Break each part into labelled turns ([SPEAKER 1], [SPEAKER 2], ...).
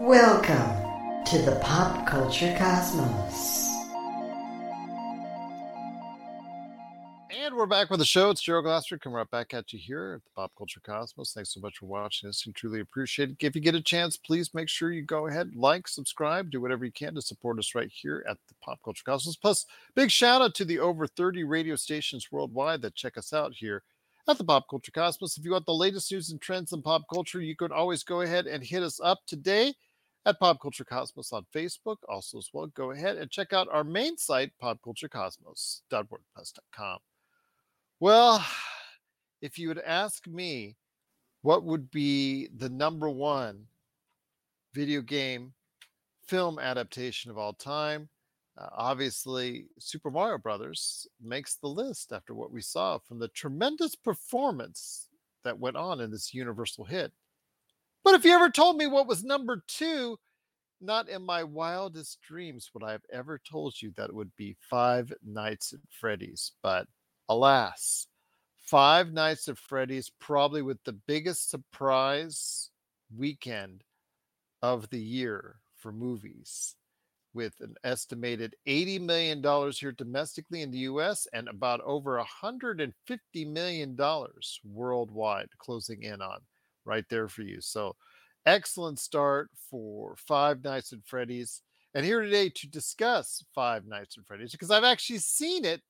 [SPEAKER 1] Welcome to the Pop Culture Cosmos.
[SPEAKER 2] And we're back with the show. It's Gerald Glassford coming right back at you here at the Pop Culture Cosmos. Thanks so much for watching this and truly appreciate it. If you get a chance, please make sure you go ahead, like, subscribe, do whatever you can to support us right here at the Pop Culture Cosmos. Plus, big shout out to the over 30 radio stations worldwide that check us out here at the Pop Culture Cosmos. If you want the latest news and trends in pop culture, you can always go ahead and hit us up today at Pop Culture Cosmos on Facebook. Also, as well, go ahead and check out our main site, popculturecosmos.wordpress.com. Well, if you would ask me what would be the number one video game film adaptation of all time, uh, obviously Super Mario Brothers makes the list after what we saw from the tremendous performance that went on in this universal hit. But if you ever told me what was number two, not in my wildest dreams would I have ever told you that it would be Five Nights at Freddy's. But alas, Five Nights at Freddy's, probably with the biggest surprise weekend of the year for movies, with an estimated $80 million here domestically in the US and about over $150 million worldwide closing in on right there for you. So, excellent start for Five Nights at Freddy's. And here today to discuss Five Nights at Freddy's because I've actually seen it.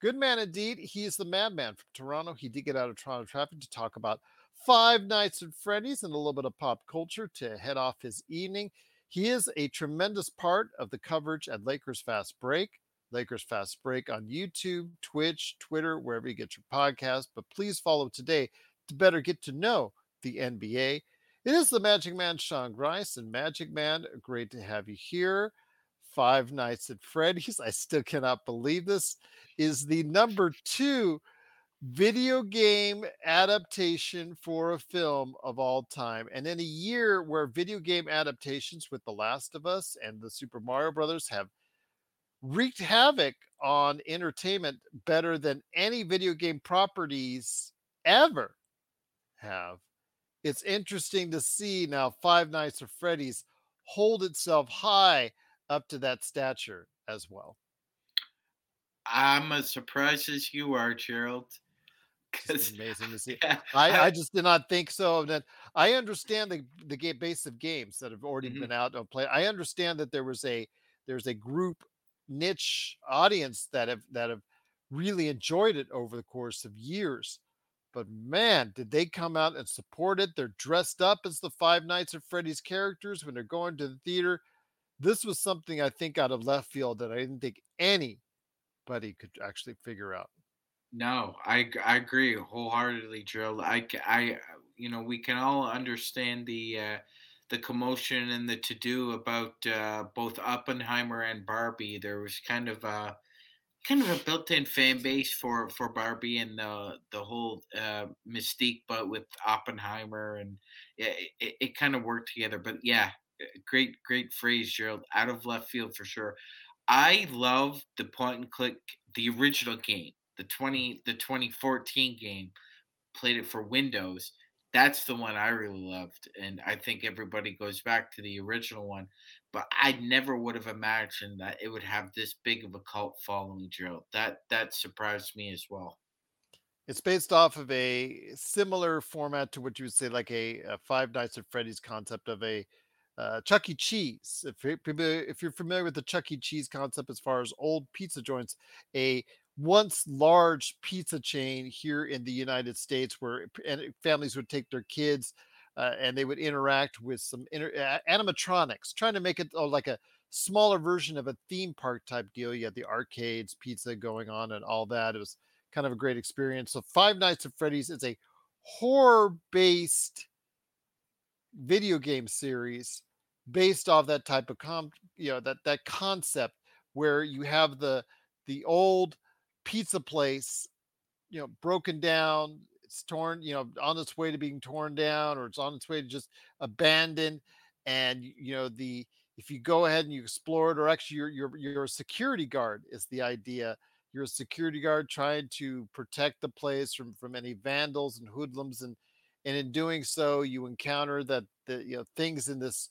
[SPEAKER 2] Good man indeed. He is the madman from Toronto. He did get out of Toronto traffic to talk about Five Nights at Freddy's and a little bit of pop culture to head off his evening. He is a tremendous part of the coverage at Lakers Fast Break. Lakers Fast Break on YouTube, Twitch, Twitter, wherever you get your podcast. But please follow today to better get to know the NBA. It is the Magic Man, Sean Grice, and Magic Man, great to have you here. Five Nights at Freddy's, I still cannot believe this, is the number two video game adaptation for a film of all time. And in a year where video game adaptations with The Last of Us and the Super Mario Brothers have wreaked havoc on entertainment better than any video game properties ever have. It's interesting to see now Five Nights at Freddy's hold itself high up to that stature as well.
[SPEAKER 3] I'm as surprised as you are, Gerald.
[SPEAKER 2] It's amazing to see. I, I just did not think so. That I understand the the game base of games that have already
[SPEAKER 3] Mhm.
[SPEAKER 2] been out and played. I understand that there was a there's a group niche audience that have that have really enjoyed it over the course of years. But man, did they come out and support it? They're dressed up as the Five Nights at Freddy's characters when they're going to the theater. This was something I think out of left field that I didn't think anybody could actually figure out.
[SPEAKER 3] No, I, I agree wholeheartedly, Gerald. I, you know we can all understand the uh, the commotion and the to do about uh, both Oppenheimer and Barbie. There was kind of a kind of a built-in fan base for for Barbie and the the whole uh, mystique, but with Oppenheimer and it, it, it kind of worked together. But yeah, uh, great great phrase, Gerald. Out of left field for sure. I love the point and click, the original game, the twenty the twenty fourteen game. Played it for Windows. That's the one I really loved, and I think everybody goes back to the original one. But I never would have imagined that it would have this big of a cult following, Gerald. That that surprised me as well.
[SPEAKER 2] It's based off of a similar format to what you would say, like a, a Five Nights at Freddy's concept of a uh, Chuck E. Cheese. If you're, if you're familiar with the Chuck E. Cheese concept, as far as old pizza joints, a once large pizza chain here in the United States, where families would take their kids uh, and they would interact with some inter- animatronics, trying to make it uh, like a smaller version of a theme park type deal. You had the arcades, pizza going on, and all that. It was kind of a great experience. So Five Nights at Freddy's is a horror based video game series based off that type of com you know that that concept where you have the the old pizza place you know broken down it's torn you know on its way to being torn down or it's on its way to just abandoned and you know the if you go ahead and you explore it or actually you're you're, you're a security guard is the idea. You're a security guard trying to protect the place from from any vandals and hoodlums and and in doing so you encounter that the you know things in this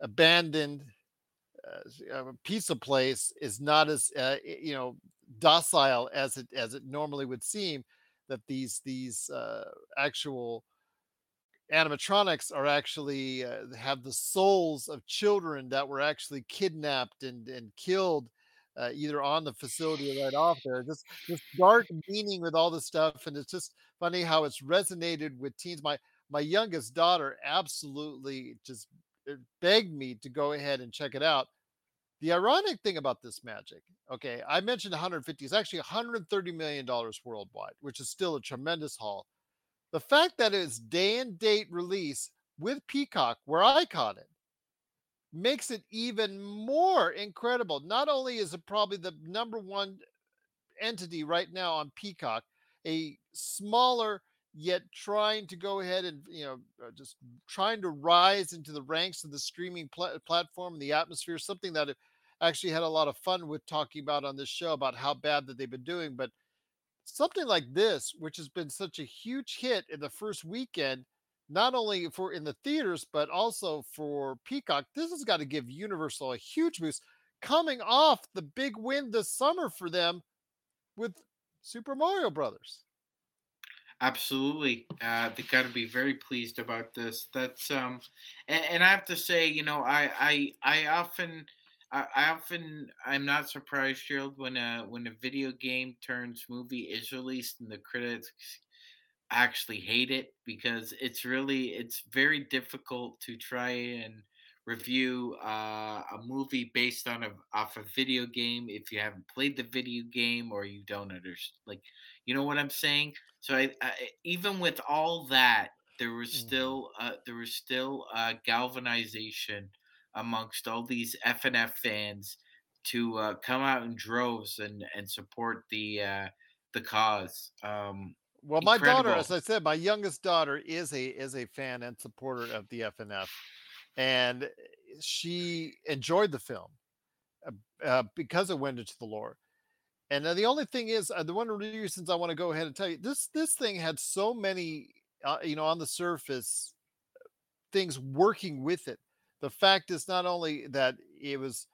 [SPEAKER 2] abandoned uh, piece of place is not as uh, you know docile as it as it normally would seem that these these uh, actual animatronics are actually uh, have the souls of children that were actually kidnapped and and killed uh, either on the facility or right off there. Just this dark meaning with all this stuff, and it's just funny how it's resonated with teens. My my youngest daughter absolutely just uh, begged me to go ahead and check it out. The ironic thing about this magic, okay, I mentioned 150, it's actually 130 million dollars worldwide, which is still a tremendous haul. The fact that it's day and date release with Peacock, where I caught it, makes it even more incredible. Not only is it probably the number one entity right now on Peacock, a smaller yet trying to go ahead and you know uh, just trying to rise into the ranks of the streaming pl- platform and the atmosphere something that actually had a lot of fun with talking about on this show about how bad that they've been doing but something like this which has been such a huge hit in the first weekend not only for in the theaters but also for peacock this has got to give universal a huge boost coming off the big win this summer for them with super mario brothers
[SPEAKER 3] Absolutely, uh, they got to be very pleased about this. That's um, and, and I have to say, you know, I I I often. I, I often I'm not surprised, Gerald, when a when a video game turns movie is released and the critics actually hate it because it's really it's very difficult to try and review uh, a movie based on a off a video game if you haven't played the video game or you don't understand like you know what i'm saying so I, I even with all that there was
[SPEAKER 2] Mhm.
[SPEAKER 3] still uh, there was still uh, galvanization amongst all these FNF fans to uh, come out in droves and and support the uh, the cause um,
[SPEAKER 2] Well, my daughter, as I said, my youngest daughter is a is a fan and supporter of the FNF, and eh, she enjoyed the film uh, uh, because it went into the lore. And the only thing is, uh, the one of the reasons I want to go ahead and tell you this this thing had so many, uh, you know, on the surface things working with it. The fact is not only that it was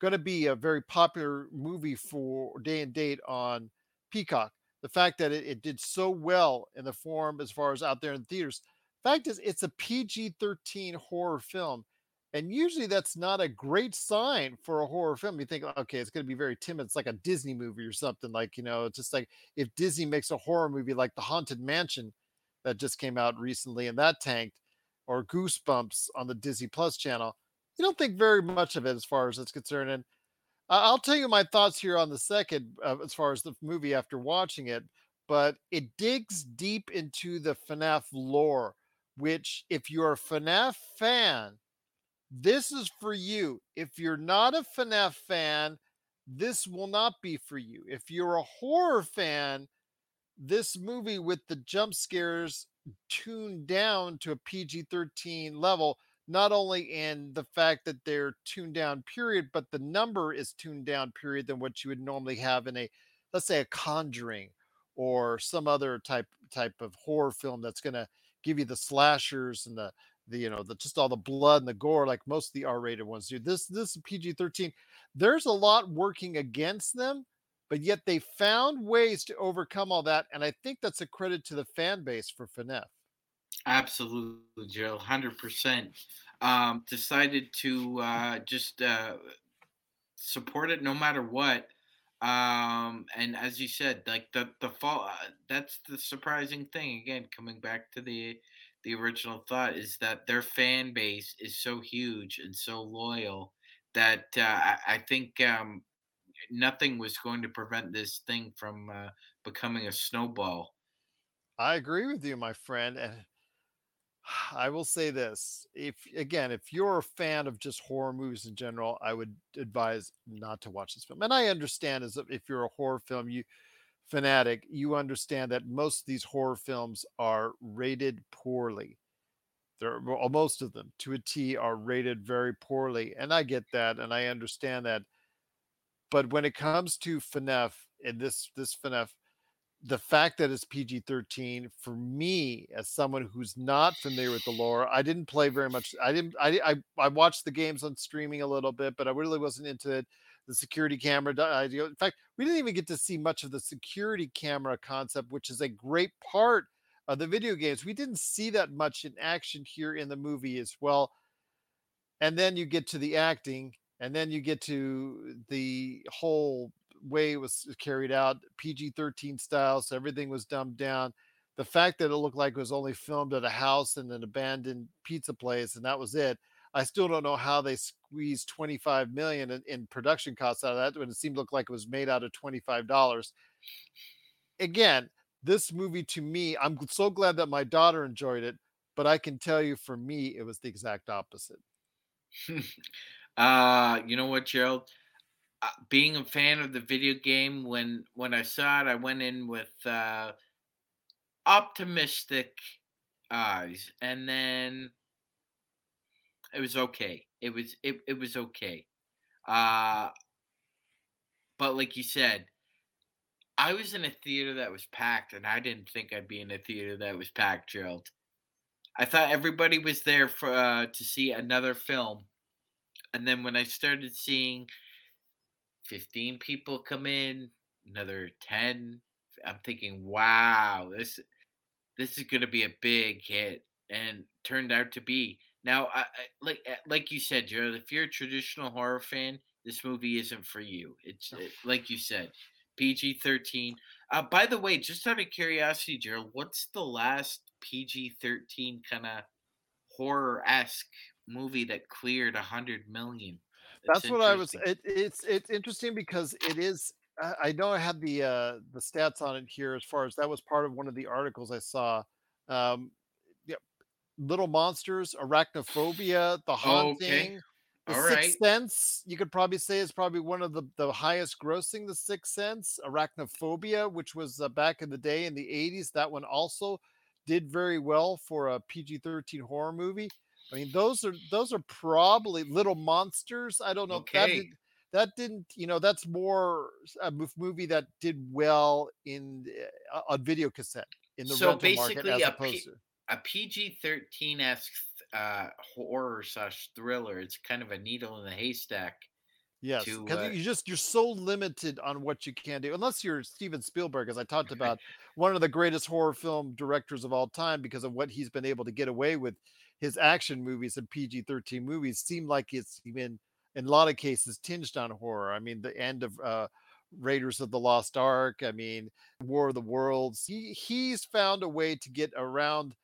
[SPEAKER 2] going to be a very popular movie for day and date on Peacock. The fact that it, it did so well in the form as far as out there in theaters. Fact is, it's a PG 13 horror film. And usually that's not a great sign for a horror film. You think, okay, it's going to be very timid. It's like a Disney movie or something. Like, you know, it's just like if Disney makes a horror movie like The Haunted Mansion that just came out recently and that tanked, or Goosebumps on the Disney Plus channel, you don't think very much of it as far as it's concerned. And I'll tell you my thoughts here on the second, uh, as far as the movie after watching it, but it digs deep into the FNAF lore, which, if you're a FNAF fan, this is for you. If you're not a FNAF fan, this will not be for you. If you're a horror fan, this movie with the jump scares tuned down to a PG 13 level, not only in the fact that they're tuned down, period, but the number is tuned down, period, than what you would normally have in a, let's say, a Conjuring or some other type type of horror film that's going to give you the slashers and the the you know the just all the blood and the gore like most of the R-rated ones do. This this is PG-13. There's a lot working against them but yet they found ways to overcome all that and i think that's a credit to the fan base for FNF.
[SPEAKER 3] absolutely Joe 100% um, decided to uh, just uh, support it no matter what um and as you said like the the fall uh, that's the surprising thing again coming back to the the original thought is that their fan base is so huge and so loyal that uh, I, I think um nothing was going to prevent this thing from uh, becoming a snowball
[SPEAKER 2] i agree with you my friend and i will say this if again if you're a fan of just horror movies in general i would advise not to watch this film and i understand as if you're a horror film you fanatic you understand that most of these horror films are rated poorly They're well, most of them to a T are rated very poorly, and I get that, and I understand that. But when it comes to FNAF and this this FNAF, the fact that it's PG 13 for me, as someone who's not familiar with the lore, I didn't play very much. I didn't, I, I, I watched the games on streaming a little bit, but I really wasn't into it. The security camera idea. In fact, we didn't even get to see much of the security camera concept, which is a great part of the video games. We didn't see that much in action here in the movie as well. And then you get to the acting, and then you get to the whole way it was carried out, PG 13 style, so everything was dumbed down. The fact that it looked like it was only filmed at a house and an abandoned pizza place, and that was it. I still don't know how they squeezed 25 million in, in production costs out of that when it seemed to look like it was made out of $25. Again, this movie to me, I'm so glad that my daughter enjoyed it, but I can tell you for me, it was the exact opposite.
[SPEAKER 3] uh, you know what, Gerald? Uh, being a fan of the video game, when when I saw it, I went in with uh, optimistic eyes, and then it was okay. It was it, it was okay. Uh, but like you said, I was in a theater that was packed, and I didn't think I'd be in a theater that was packed, Gerald. I thought everybody was there for uh, to see another film, and then when I started seeing 15 people come in, another 10. I'm thinking, wow, this this is going to be a big hit and turned out to be. Now, I, I, like eh, like you said, Gerald, if you're a traditional horror fan, this movie isn't for you. It's it, like you said, PG 13. Uh, by the way, just out of curiosity, Gerald, what's the last PG 13 kind of horror esque movie that cleared a 100 million?
[SPEAKER 2] That's what I was. It, it's it's interesting because it is. I know I had the uh, the stats on it here as far as that was part of one of the articles I saw. Um, yeah, Little Monsters, Arachnophobia, The Haunting,
[SPEAKER 3] okay.
[SPEAKER 2] The
[SPEAKER 3] All
[SPEAKER 2] Sixth
[SPEAKER 3] right.
[SPEAKER 2] Sense. You could probably say is probably one of the the highest grossing. The Sixth Sense, Arachnophobia, which was uh, back in the day in the '80s. That one also did very well for a PG-13 horror movie. I mean, those are those are probably little monsters. I don't know. That, did, that didn't, you know, that's more a movie that did well in uh, on video cassette in the
[SPEAKER 3] So
[SPEAKER 2] rental market
[SPEAKER 3] basically
[SPEAKER 2] as
[SPEAKER 3] a
[SPEAKER 2] opposed
[SPEAKER 3] P-
[SPEAKER 2] to
[SPEAKER 3] A PG 13 esque uh, horror slash thriller. It's kind of a needle in the haystack.
[SPEAKER 2] yes, because
[SPEAKER 3] uh,
[SPEAKER 2] you just you're so limited on what you can do unless you're Steven Spielberg, as I talked about, one of the greatest horror film directors of all time because of what he's been able to get away with. His action movies and PG-13 movies seem like it's even in a lot of cases tinged on horror. I mean, the end of uh, Raiders of the Lost Ark. I mean, War of the Worlds. He he's found a way to get around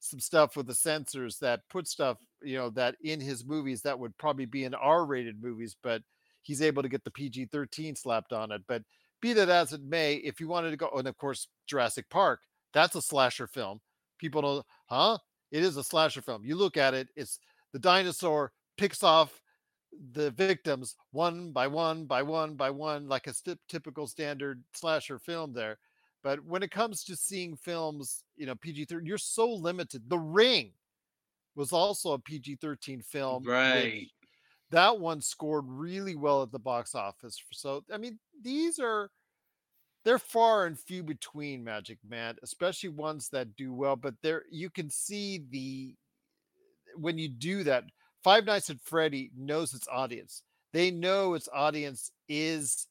[SPEAKER 2] some stuff with the censors that put stuff, you know, that in his movies that would probably be in R-rated movies, but he's able to get the PG-13 slapped on it. But be that as it may, if you wanted to go, and of course Jurassic Park, that's a slasher film. People don't, huh? It is a slasher film. You look at it, it's the dinosaur picks off the victims one by one by one by one, like a st- typical standard slasher film there. But when it comes to seeing films, you know, PG 13, you're so limited. The Ring was also a PG 13 film.
[SPEAKER 3] Right.
[SPEAKER 2] that one scored really well at the box office. So, I mean, these are they're far and few between, Magic Man, especially ones that do well. But there, you can see the when you do that. Five Nights at Freddy knows its audience. They know its audience is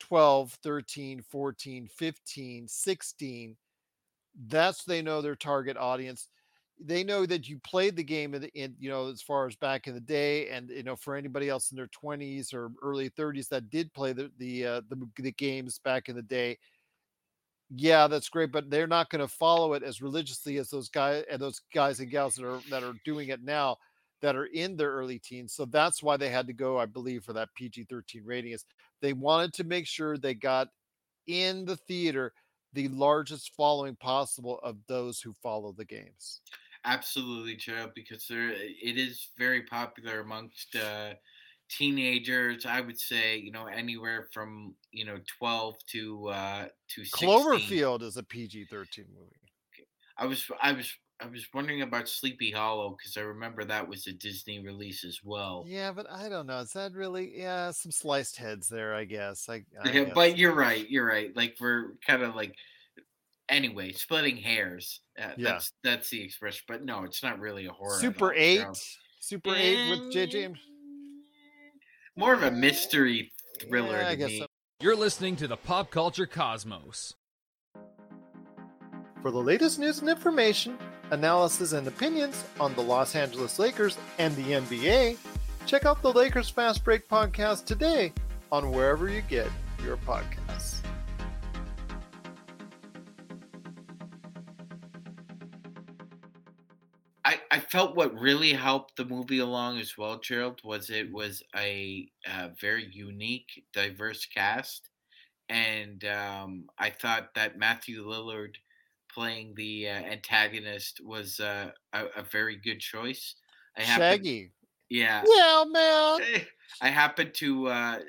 [SPEAKER 2] 12, 13, 14, 15, 16. That's they know their target audience. They know that you played the game in, you know as far as back in the day, and you know for anybody else in their 20s or early 30s that did play the the uh, the, the games back in the day, yeah, that's great, but they're not going to follow it as religiously as those guys and those guys and gals that are that are doing it now that are in their early teens. So that's why they had to go, I believe, for that PG-13 rating. Is they wanted to make sure they got in the theater the largest following possible of those who follow the games.
[SPEAKER 3] Absolutely, Gerald, because there it is very popular amongst uh, teenagers. I would say, you know, anywhere from you know twelve to uh, to 16.
[SPEAKER 2] Cloverfield is a PG-13 movie.
[SPEAKER 3] I was I was I was wondering about Sleepy Hollow because I remember that was a Disney release as well.
[SPEAKER 2] Yeah, but I don't know. Is that really? Yeah, some sliced heads there, I guess. I, I
[SPEAKER 3] Yeah,
[SPEAKER 2] guess.
[SPEAKER 3] but you're right. You're right. Like we're kind of like anyway, splitting hairs. Uh,
[SPEAKER 2] Yeah.
[SPEAKER 3] That's that's the expression. But no, it's not really a horror.
[SPEAKER 2] Super
[SPEAKER 3] all,
[SPEAKER 2] Eight,
[SPEAKER 3] Gerald.
[SPEAKER 2] Super Eight with JJ.
[SPEAKER 3] More of a mystery thriller
[SPEAKER 2] Yeah, I
[SPEAKER 3] to
[SPEAKER 2] guess
[SPEAKER 3] me.
[SPEAKER 2] so.
[SPEAKER 4] You're listening to the Pop Culture Cosmos.
[SPEAKER 2] For the latest news and information, analysis and opinions on the Los Angeles Lakers and the NBA, check out the Lakers Fast Break podcast today on wherever you get your podcasts.
[SPEAKER 3] Felt what really helped the movie along as well, Gerald, was it was a, uh very unique, diverse cast, and um, I thought that Matthew Lillard playing the uh, antagonist was uh, a, a very good choice. I happen-
[SPEAKER 2] Shaggy.
[SPEAKER 3] yeah,
[SPEAKER 2] Yeah, man.
[SPEAKER 3] I happen to uh,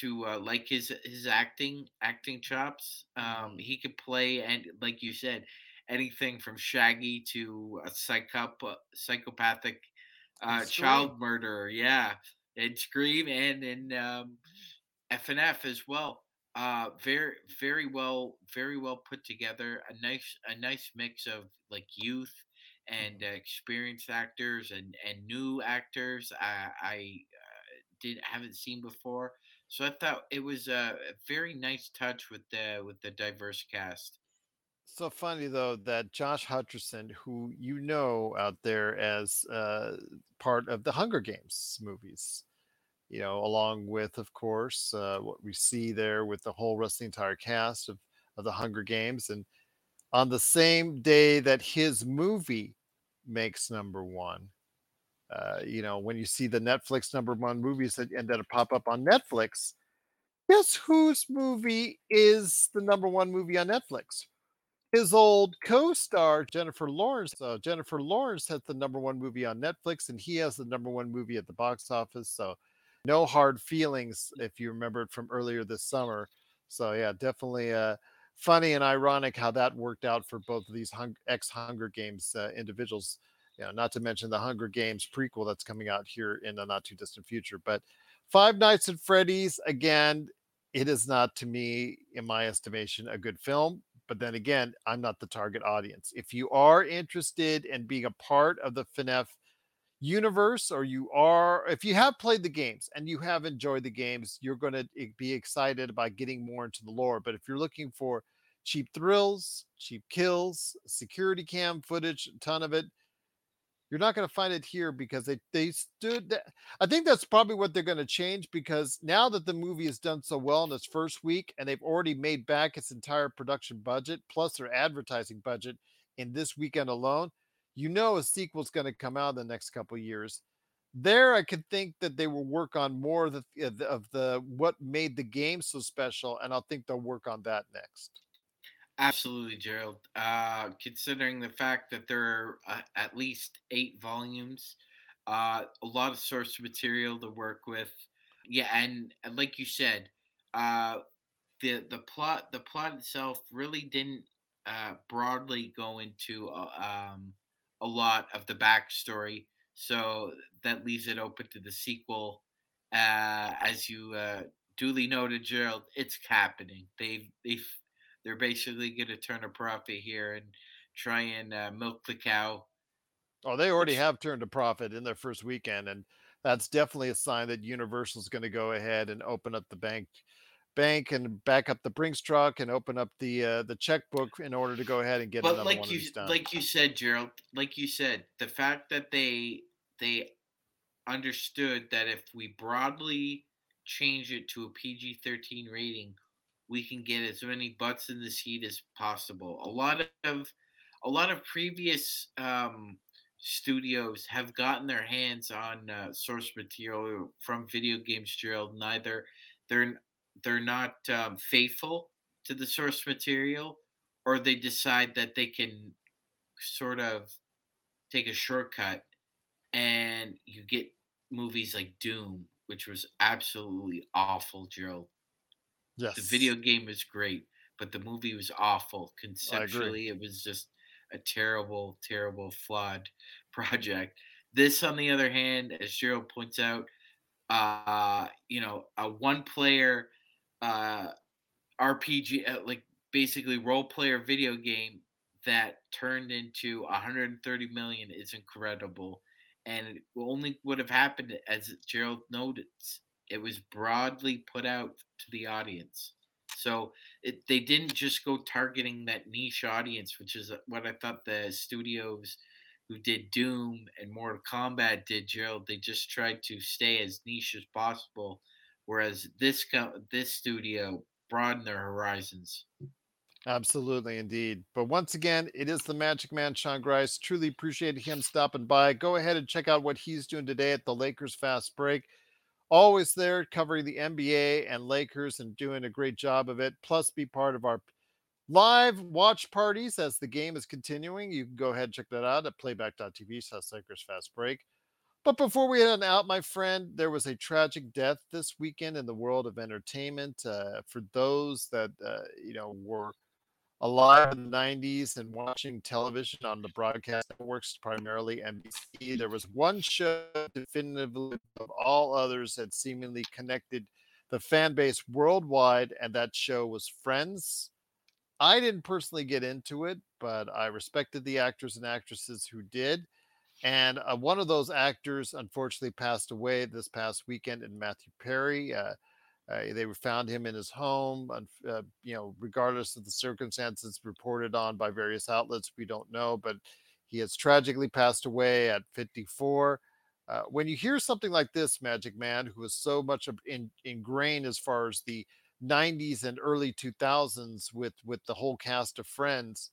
[SPEAKER 3] to uh, like his his acting acting chops. Um, he could play and like you said, anything from Shaggy to a psychop psychopathic uh, child murderer. Yeah, and Scream and in um, FNF as well. Uh, very very well very well put together. A nice a nice mix of like youth and uh, experienced actors and and new actors. I, I uh, did haven't seen before, so I thought it was a, a very nice touch with the with the diverse cast.
[SPEAKER 2] So funny though that Josh Hutcherson, who you know out there as uh, part of the Hunger Games movies, you know, along with, of course, uh, what we see there with the whole rest of the entire cast of, of the Hunger Games, and on the same day that his movie makes number one, uh, you know, when you see the Netflix number one movies that and that pop up on Netflix, guess whose movie is the number one movie on Netflix? His old co-star Jennifer Lawrence. So Jennifer Lawrence has the number one movie on Netflix, and he has the number one movie at the box office. So no hard feelings if you remember it from earlier this summer. So yeah, definitely uh, funny and ironic how that worked out for both of these hung- ex Hunger Games uh, individuals. You know, not to mention the Hunger Games prequel that's coming out here in the not too distant future. But Five Nights at Freddy's again. It is not, to me, in my estimation, a good film but then again, I'm not the target audience. If you are interested in being a part of the FNF universe, or you are, if you have played the games and you have enjoyed the games, you're going to be excited about getting more into the lore. But if you're looking for cheap thrills, cheap kills, security cam footage, a ton of it, you're not going to find it here because they they stood. th- I think that's probably what they're going to change because now that the movie has done so well in its first week and they've already made back its entire production budget plus their advertising budget in this weekend alone, you know a sequel's going to come out in the next couple years. There, I could think that they will work on more of the of the, what made the game so special, and I'll think they'll work on that next.
[SPEAKER 3] Absolutely, Gerald. Uh, considering the fact that there are uh, at least eight volumes, uh, a lot of source material to work with. Yeah, and, like you said, uh, the the plot the plot itself really didn't uh, broadly go into uh, um, a lot of the backstory, so that leaves it open to the sequel. Uh, as you uh, duly noted, Gerald, it's happening. They've they've they're basically going to turn a profit here and try and uh, milk the cow.
[SPEAKER 2] Oh, they already have turned a profit in their first weekend, and that's definitely a sign that Universal's going to go ahead and open up the bank, bank, and back up the Brinks truck and open up the uh, the checkbook in order to go ahead and get
[SPEAKER 3] But
[SPEAKER 2] another
[SPEAKER 3] like
[SPEAKER 2] one
[SPEAKER 3] you
[SPEAKER 2] of these done.
[SPEAKER 3] like you said, Gerald, like you said, the fact that they they understood that if we broadly change it to a PG thirteen rating, we can get as many butts in the seat as possible. A lot of a lot of previous um, studios have gotten their hands on uh, source material from video games, Gerald. Neither they're they're not um, faithful to the source material, or they decide that they can sort of take a shortcut, and you get movies like Doom, which was absolutely awful, Gerald.
[SPEAKER 2] Yes,
[SPEAKER 3] The video game was great, but the movie was awful. Conceptually, it was just a terrible, terrible, flawed project. This, on the other hand, as Gerald points out, uh, you know, a one-player uh, RPG, uh, like basically role player video game that turned into 130 million is incredible and it only would have happened as gerald noted it was broadly put out to the audience so it, they didn't just go targeting that niche audience which is uh, what i thought the studios who did doom and mortal kombat did gerald they just tried to stay as niche as possible whereas this this studio broadened their horizons
[SPEAKER 2] Absolutely, indeed. But once again, it is the Magic Man, Sean Grice. Truly appreciate him stopping by. Go ahead and check out what he's doing today at the Lakers Fast Break. Always there covering the NBA and Lakers and doing a great job of it. Plus, be part of our live watch parties as the game is continuing. You can go ahead and check that out at playback.tv slash Lakers Fast Break. But before we head out, my friend, there was a tragic death this weekend in the world of entertainment. Uh, for those that, uh, you know, were – alive in the 90s and watching television on the broadcast networks, primarily NBC. There was one show definitively of all others that seemingly connected the fan base worldwide, and that show was Friends. I didn't personally get into it, but I respected the actors and actresses who did. And uh, one of those actors unfortunately passed away this past weekend in Matthew Perry. Uh, uh, they found him in his home, uh, you know, regardless of the circumstances reported on by various outlets. We don't know, but he has tragically passed away at 54. Uh, when you hear something like this, Magic Man, who was so much in, ingrained as far as the 90s and early 2000s with with the whole cast of Friends,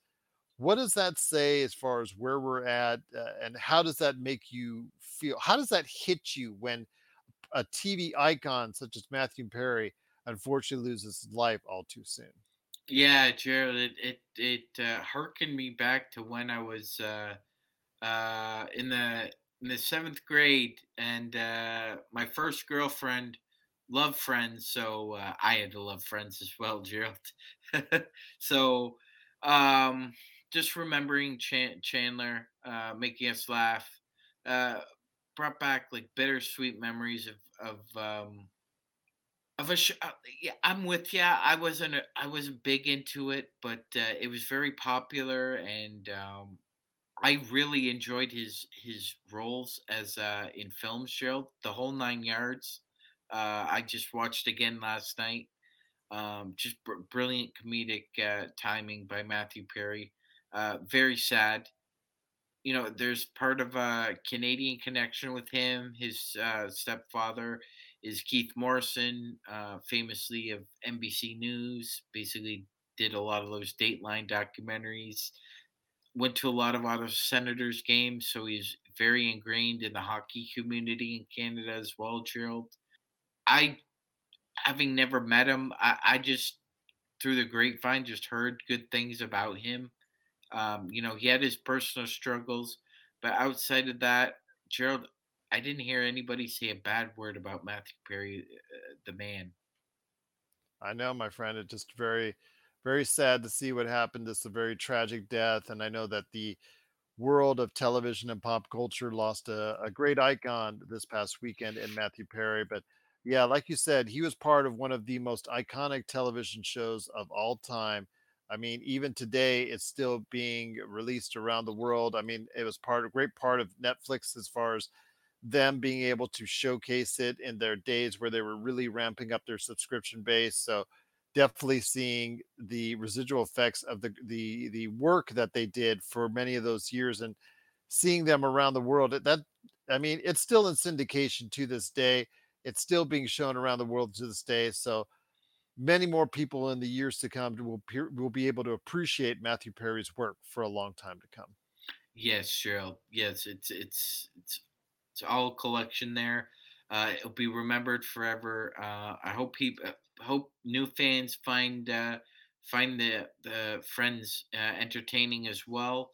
[SPEAKER 2] what does that say as far as where we're at, uh, and how does that make you feel? How does that hit you when a TV icon such as Matthew Perry unfortunately loses his life all too soon.
[SPEAKER 3] Yeah, Gerald, it it, it uh, harkened me back to when I was uh, uh, in the in the seventh grade, and uh, my first girlfriend loved Friends, so uh, I had to love Friends as well, Gerald. so, um, just remembering Ch- Chandler uh, making us laugh brought back like bittersweet memories of of um of a show. Uh, yeah, I'm with you. I wasn't a, I wasn't big into it, but uh, it was very popular, and um, I really enjoyed his his roles as uh, in films. Gerald, the whole nine yards. Uh, I just watched again last night. Um, just br- brilliant comedic uh, timing by Matthew Perry. Uh, very sad you know, there's part of a Canadian connection with him. His uh, stepfather is Keith Morrison, uh, famously of NBC News. Basically, did a lot of those Dateline documentaries. Went to a lot of other Senators games, so he's very ingrained in the hockey community in Canada as well. Gerald, I, having never met him, I, I just through the grapevine just heard good things about him um, you know, he had his personal struggles, but outside of that, Gerald, I didn't hear anybody say a bad word about Matthew Perry, uh, the man.
[SPEAKER 2] I know, my friend. It's just very, very sad to see what happened. Is a very tragic death, and I know that the world of television and pop culture lost a, a great icon this past weekend in Matthew Perry. But yeah, like you said, he was part of one of the most iconic television shows of all time. I mean, even today, it's still being released around the world. I mean, it was part, a great part of Netflix as far as them being able to showcase it in their days where they were really ramping up their subscription base. So, definitely seeing the residual effects of the the the work that they did for many of those years and seeing them around the world. That I mean, it's still in syndication to this day. It's still being shown around the world to this day. So many more people in the years to come will will be able to appreciate Matthew Perry's work for a long time to come.
[SPEAKER 3] Yes, Gerald. Yes, it's it's it's it's all collection there. Uh, it'll be remembered forever. Uh, I hope people uh, hope new fans find uh, find the the friends uh, entertaining as well.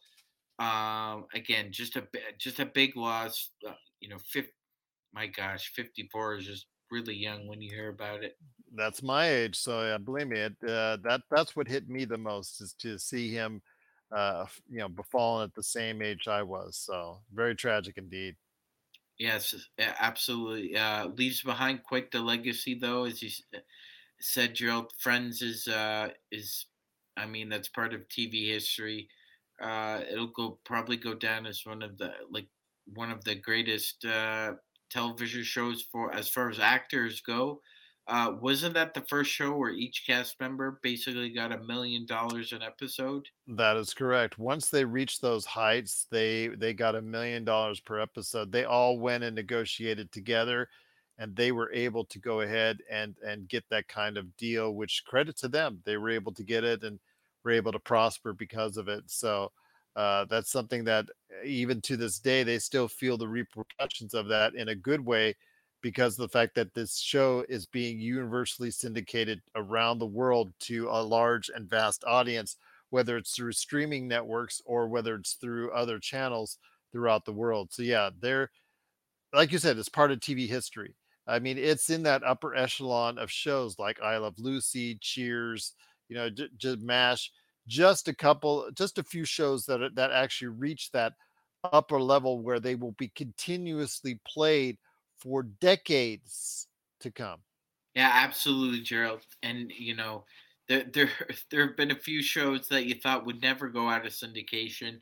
[SPEAKER 3] Um, again, just a just a big loss. Uh, you know, 50, my gosh, fifty four is just really young when you hear about it.
[SPEAKER 2] That's my age, so yeah, believe me, it uh, that that's what hit me the most is to see him, uh, you know, befallen at the same age I was. So very tragic indeed.
[SPEAKER 3] Yes, absolutely. Uh, leaves behind quite the legacy, though, as you said, Gerald. Friends is uh, is I mean, that's part of TV history. Uh, it'll go probably go down as one of the like one of the greatest uh, television shows for as far as actors go. Uh, wasn't that the first show where each cast member basically got a million dollars an episode?
[SPEAKER 2] That is correct. Once they reached those heights, they they got a million dollars per episode. They all went and negotiated together and they were able to go ahead and and get that kind of deal, which credit to them. They were able to get it and were able to prosper because of it. So uh, that's something that uh, even to this day they still feel the repercussions of that in a good way because the fact that this show is being universally syndicated around the world to a large and vast audience, whether it's through streaming networks or whether it's through other channels throughout the world. So yeah, they're like you said, it's part of TV history. I mean, it's in that upper echelon of shows like I Love Lucy, Cheers, you know, just MASH, just a couple, just a few shows that that actually reach that upper level where they will be continuously played for decades to come.
[SPEAKER 3] Yeah, absolutely, Gerald. And you know, there there there have been a few shows that you thought would never go out of syndication.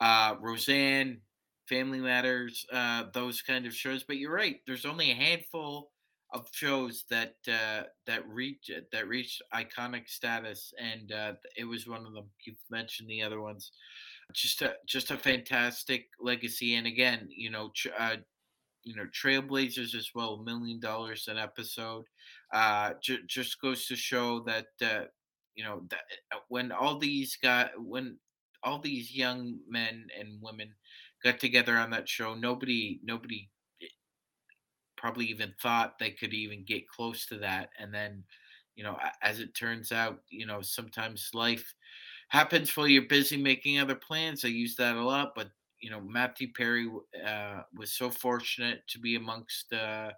[SPEAKER 3] Uh, Roseanne, Family Matters, uh, those kind of shows. But you're right. There's only a handful of shows that uh, that reach that reached iconic status, and uh, it was one of them. You've mentioned the other ones. Just a just a fantastic legacy, and again, you know, uh, you know, Trailblazers as well, million dollars an episode. Uh, j- just goes to show that uh, you know that uh, when all these got when all these young men and women got together on that show. Nobody, nobody eh, probably even thought they could even get close to that. And then, you know, as it turns out, you know, sometimes life happens while you're busy making other plans. I use that a lot, but you know, Matthew Perry uh, was so fortunate to be amongst uh,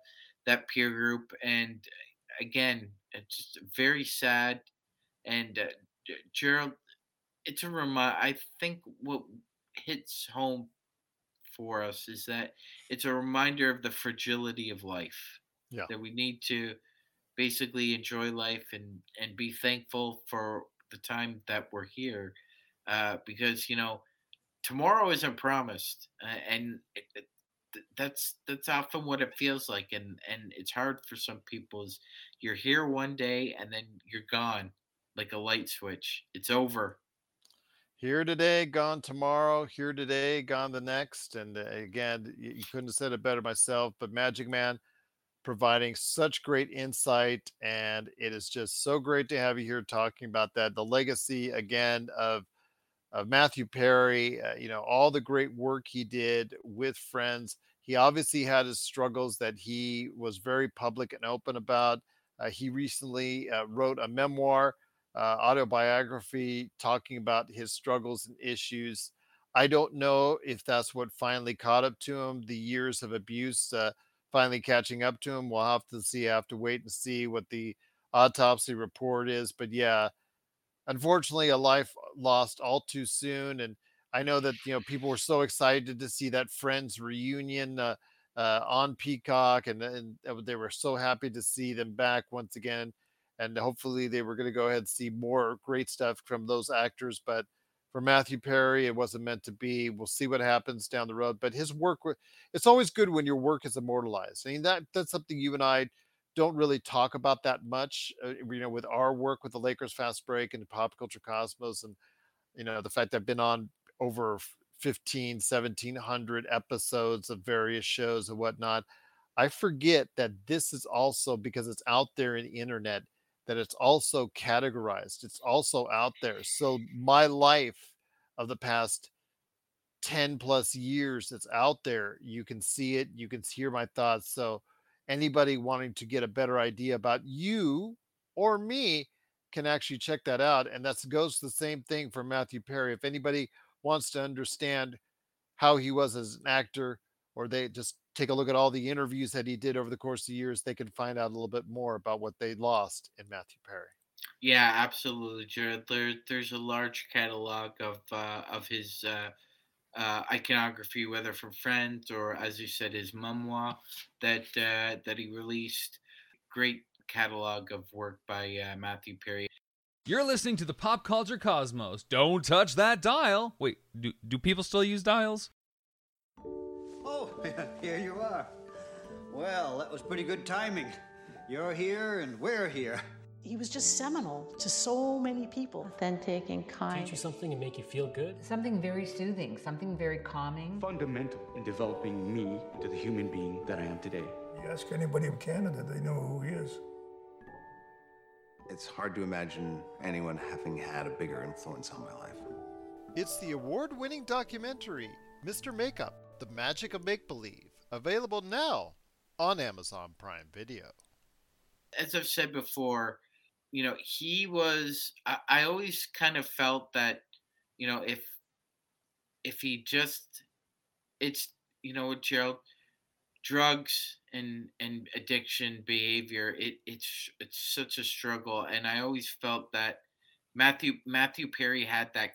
[SPEAKER 3] that peer group, and again, it's just very sad. And uh, Gerald, it's a reminder. I think what hits home for us is that it's a reminder of the fragility of life.
[SPEAKER 2] Yeah.
[SPEAKER 3] That we need to basically enjoy life and and be thankful for the time that we're here, uh, because you know tomorrow isn't promised, and it, it, that's that's often what it feels like, and and it's hard for some people. Is you're here one day and then you're gone like a light switch. It's over
[SPEAKER 2] here today, gone tomorrow, here today, gone the next. And uh, again, you couldn't have said it better myself, but Magic Man providing such great insight. And it is just so great to have you here talking about that. The legacy again of of Matthew Perry, uh, you know, all the great work he did with friends. He obviously had his struggles that he was very public and open about. Uh, he recently uh, wrote a memoir uh, autobiography talking about his struggles and issues. I don't know if that's what finally caught up to him, the years of abuse uh, finally catching up to him. We'll have to see, I have to wait and see what the autopsy report is. But yeah, unfortunately, a life lost all too soon. And I know that, you know, people were so excited to see that Friends reunion. Uh, uh, on Peacock, and, and they were so happy to see them back once again and hopefully they were going to go ahead and see more great stuff from those actors. But for Matthew Perry, it wasn't meant to be. We'll see what happens down the road. But his work, it's always good when your work is immortalized. I mean, that that's something you and I don't really talk about that much. Uh, you know, with our work with the Lakers Fast Break and Pop Culture Cosmos, and you know the fact I've been on over 15, 1700 episodes of various shows and whatnot. I forget that this is also because it's out there in the internet that it's also categorized. It's also out there. So my life of the past 10 plus years it's out there. You can see it, you can hear my thoughts. So anybody wanting to get a better idea about you or me can actually check that out. And that goes the same thing for Matthew Perry. If anybody wants to understand how he was as an actor, or they just take a look at all the interviews that he did over the course of years, they can find out a little bit more about what they lost in Matthew Perry.
[SPEAKER 3] Yeah, absolutely, Gerald. There, there's a large catalog of uh, of his uh, uh, iconography, whether from Friends or, as you said, his memoir that uh, that he released. Great catalog of work by uh, Matthew Perry.
[SPEAKER 4] You're listening to the Pop Culture Cosmos. Don't touch that dial. Wait, do, do people still use dials?
[SPEAKER 5] Oh, here you are. Well, that was pretty good timing. You're here and we're here.
[SPEAKER 6] He was just seminal to so many people.
[SPEAKER 7] authentic and kind.
[SPEAKER 8] Teach you something and make you feel good.
[SPEAKER 9] Something very soothing, something very calming.
[SPEAKER 10] Fundamental in developing me into the human being that I am today.
[SPEAKER 11] You ask anybody in Canada, they know who he is.
[SPEAKER 12] It's hard to imagine anyone having had a bigger influence on my life.
[SPEAKER 2] It's the award winning documentary, Mr. Makeup The Magic of Make Believe, available now on Amazon Prime Video.
[SPEAKER 3] As I've said before, you know, he was I, I always kind of felt that, you know, if if he just it's you know Gerald, drugs and and addiction behavior, it it's it's such a struggle. And I always felt that Matthew Matthew Perry had that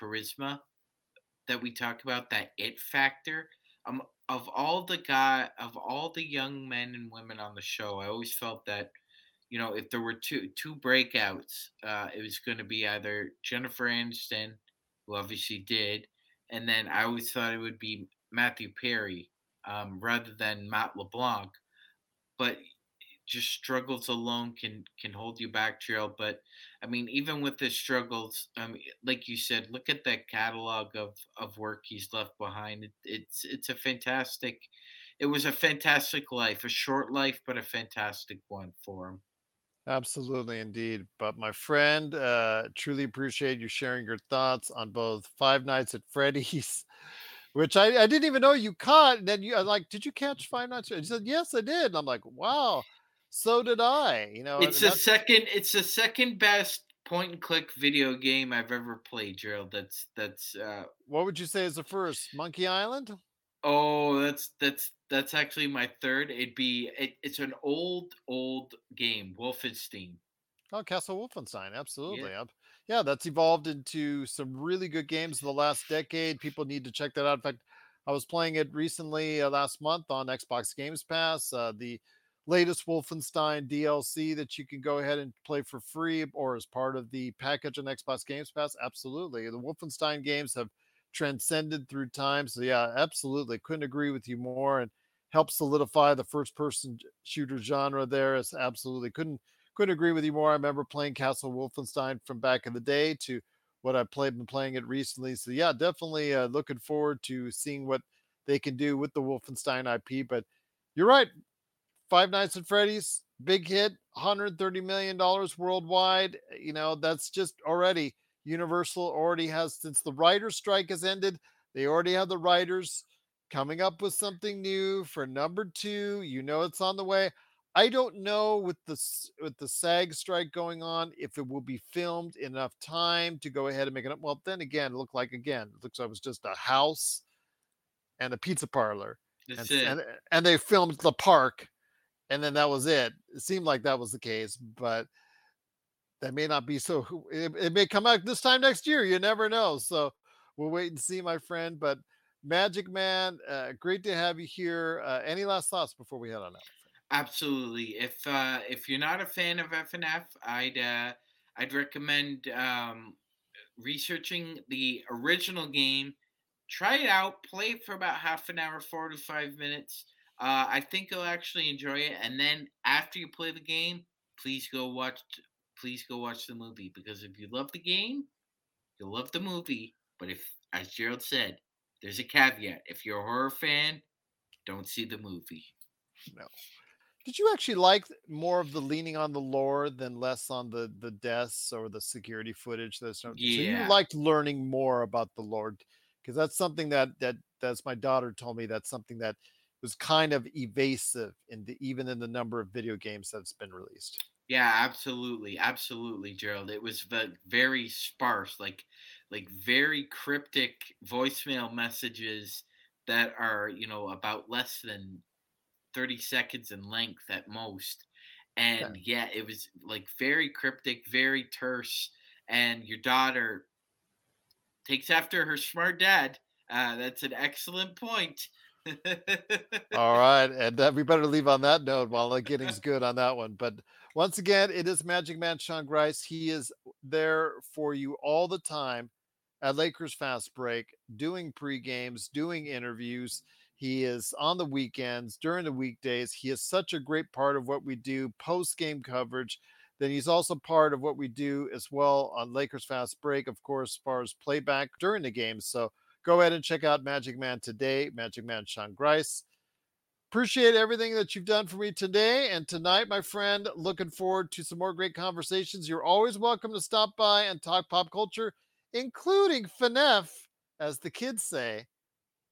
[SPEAKER 3] charisma that we talk about, that it factor. Um, of all the guy, of all the young men and women on the show, I always felt that, you know, if there were two two breakouts, uh, it was going to be either Jennifer Aniston, who obviously did, and then I always thought it would be Matthew Perry um, rather than Matt LeBlanc. But just struggles alone can can hold you back, Gerald. But I mean, even with the struggles, um, like you said, look at that catalog of of work he's left behind. It, it's it's a fantastic. It was a fantastic life, a short life, but a fantastic one for him.
[SPEAKER 2] Absolutely, indeed. But my friend, uh, truly appreciate you sharing your thoughts on both Five Nights at Freddy's, which I, I didn't even know you caught. And then you I'm like, did you catch Five Nights? And He said, yes, I did. And I'm like, wow, so did I. You know,
[SPEAKER 3] It's the second. It's the second best point and click video game I've ever played, Gerald. That's that's. uh
[SPEAKER 2] what would you say is the first? Monkey Island?
[SPEAKER 3] Oh, that's that's that's actually my third. It'd be it, it's an old old game, Wolfenstein.
[SPEAKER 2] Oh, Castle Wolfenstein, absolutely. Yeah. yeah, that's evolved into some really good games in the last decade. People need to check that out. In fact, I was playing it recently uh, last month on Xbox Games Pass. Uh, the latest Wolfenstein DLC that you can go ahead and play for free or as part of the package on Xbox Games Pass. Absolutely. The Wolfenstein games have transcended through time. So, yeah, absolutely. Couldn't agree with you more and help solidify the first person shooter genre there. It's absolutely couldn't couldn't agree with you more. I remember playing Castle Wolfenstein from back in the day to what I've played been playing it recently. So yeah, definitely uh, looking forward to seeing what they can do with the Wolfenstein IP. But you're right, Five Nights at Freddy's, big hit, 130 million dollars worldwide. You know that's just already Universal already has since the writer's strike has ended. They already have the writers coming up with something new for number two. You know it's on the way. I don't know with the with the SAG strike going on if it will be filmed enough time to go ahead and make it up. Well, then again, it looked like again, it looks like it was just a house and a pizza parlor. And, and and they filmed the park and then that was it. It seemed like that was the case, but that may not be so it, it may come out this time next year. You never know. So we'll wait and see, my friend. But Magic Man, uh, great to have you here. Uh, any last thoughts before we head on out?
[SPEAKER 3] Absolutely. If uh, if you're not a fan of FNF, I'd uh, I'd recommend um, researching the original game. Try it out. Play it for about half an hour, four to five minutes. Uh, I think you'll actually enjoy it. And then after you play the game, please go watch. Please go watch the movie because if you love the game, you'll love the movie. But if, as Gerald said, there's a caveat. If you're a horror fan, don't see the movie.
[SPEAKER 2] No. Did you actually like more of the leaning on the lore than less on the the deaths or the security footage? That's so
[SPEAKER 3] Yeah.
[SPEAKER 2] you liked learning more about the lore because that's something that that that's my daughter told me that's something that was kind of evasive in the even in the number of video games that's been released.
[SPEAKER 3] Yeah, absolutely, absolutely, Gerald. It was ve- very sparse, like like very cryptic voicemail messages that are you know about less than thirty seconds in length at most. And yeah, it was like very cryptic, very terse. And your daughter takes after her smart dad. Uh, that's an excellent point.
[SPEAKER 2] All right, and we better leave on that note while the getting's good on that one. But once again, it is Magic Man Sean Grice. He is there for you all the time at Lakers Fast Break, doing pre games, doing interviews. He is on the weekends, during the weekdays. He is such a great part of what we do post game coverage. Then he's also part of what we do as well on Lakers Fast Break, of course, as far as playback during the games. So go ahead and check out Magic Man today, Magic Man Sean Grice. Appreciate everything that you've done for me today and tonight, my friend. Looking forward to some more great conversations. You're always welcome to stop by and talk pop culture, including FNF, as the kids say,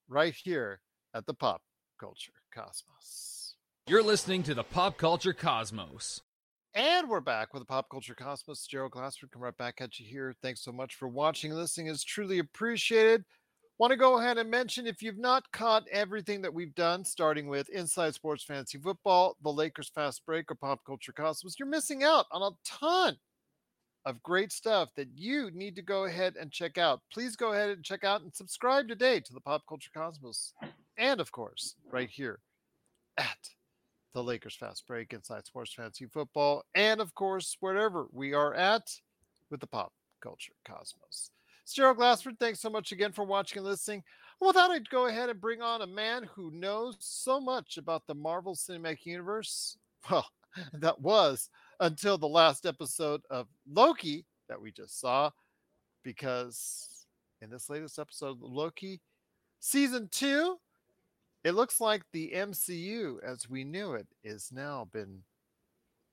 [SPEAKER 2] right here at the Pop Culture Cosmos.
[SPEAKER 4] You're listening to the Pop Culture Cosmos.
[SPEAKER 2] And we're back with the Pop Culture Cosmos. Gerald Glassford come right back at you here. Thanks so much for watching and listening. It's truly appreciated. Want to go ahead and mention if you've not caught everything that we've done, starting with Inside Sports Fantasy Football, the Lakers Fast Break, or Pop Culture Cosmos, you're missing out on a ton of great stuff that you need to go ahead and check out. Please go ahead and check out and subscribe today to the Pop Culture Cosmos. And of course, right here at the Lakers Fast Break, Inside Sports Fantasy Football, and of course, wherever we are at with the Pop Culture Cosmos. Gerald Glassford, thanks so much again for watching and listening. Well, that I'd go ahead and bring on a man who knows so much about the Marvel Cinematic Universe. Well, that was until the last episode of Loki that we just saw, because in this latest episode of Loki, season two, it looks like the MCU as we knew it is now been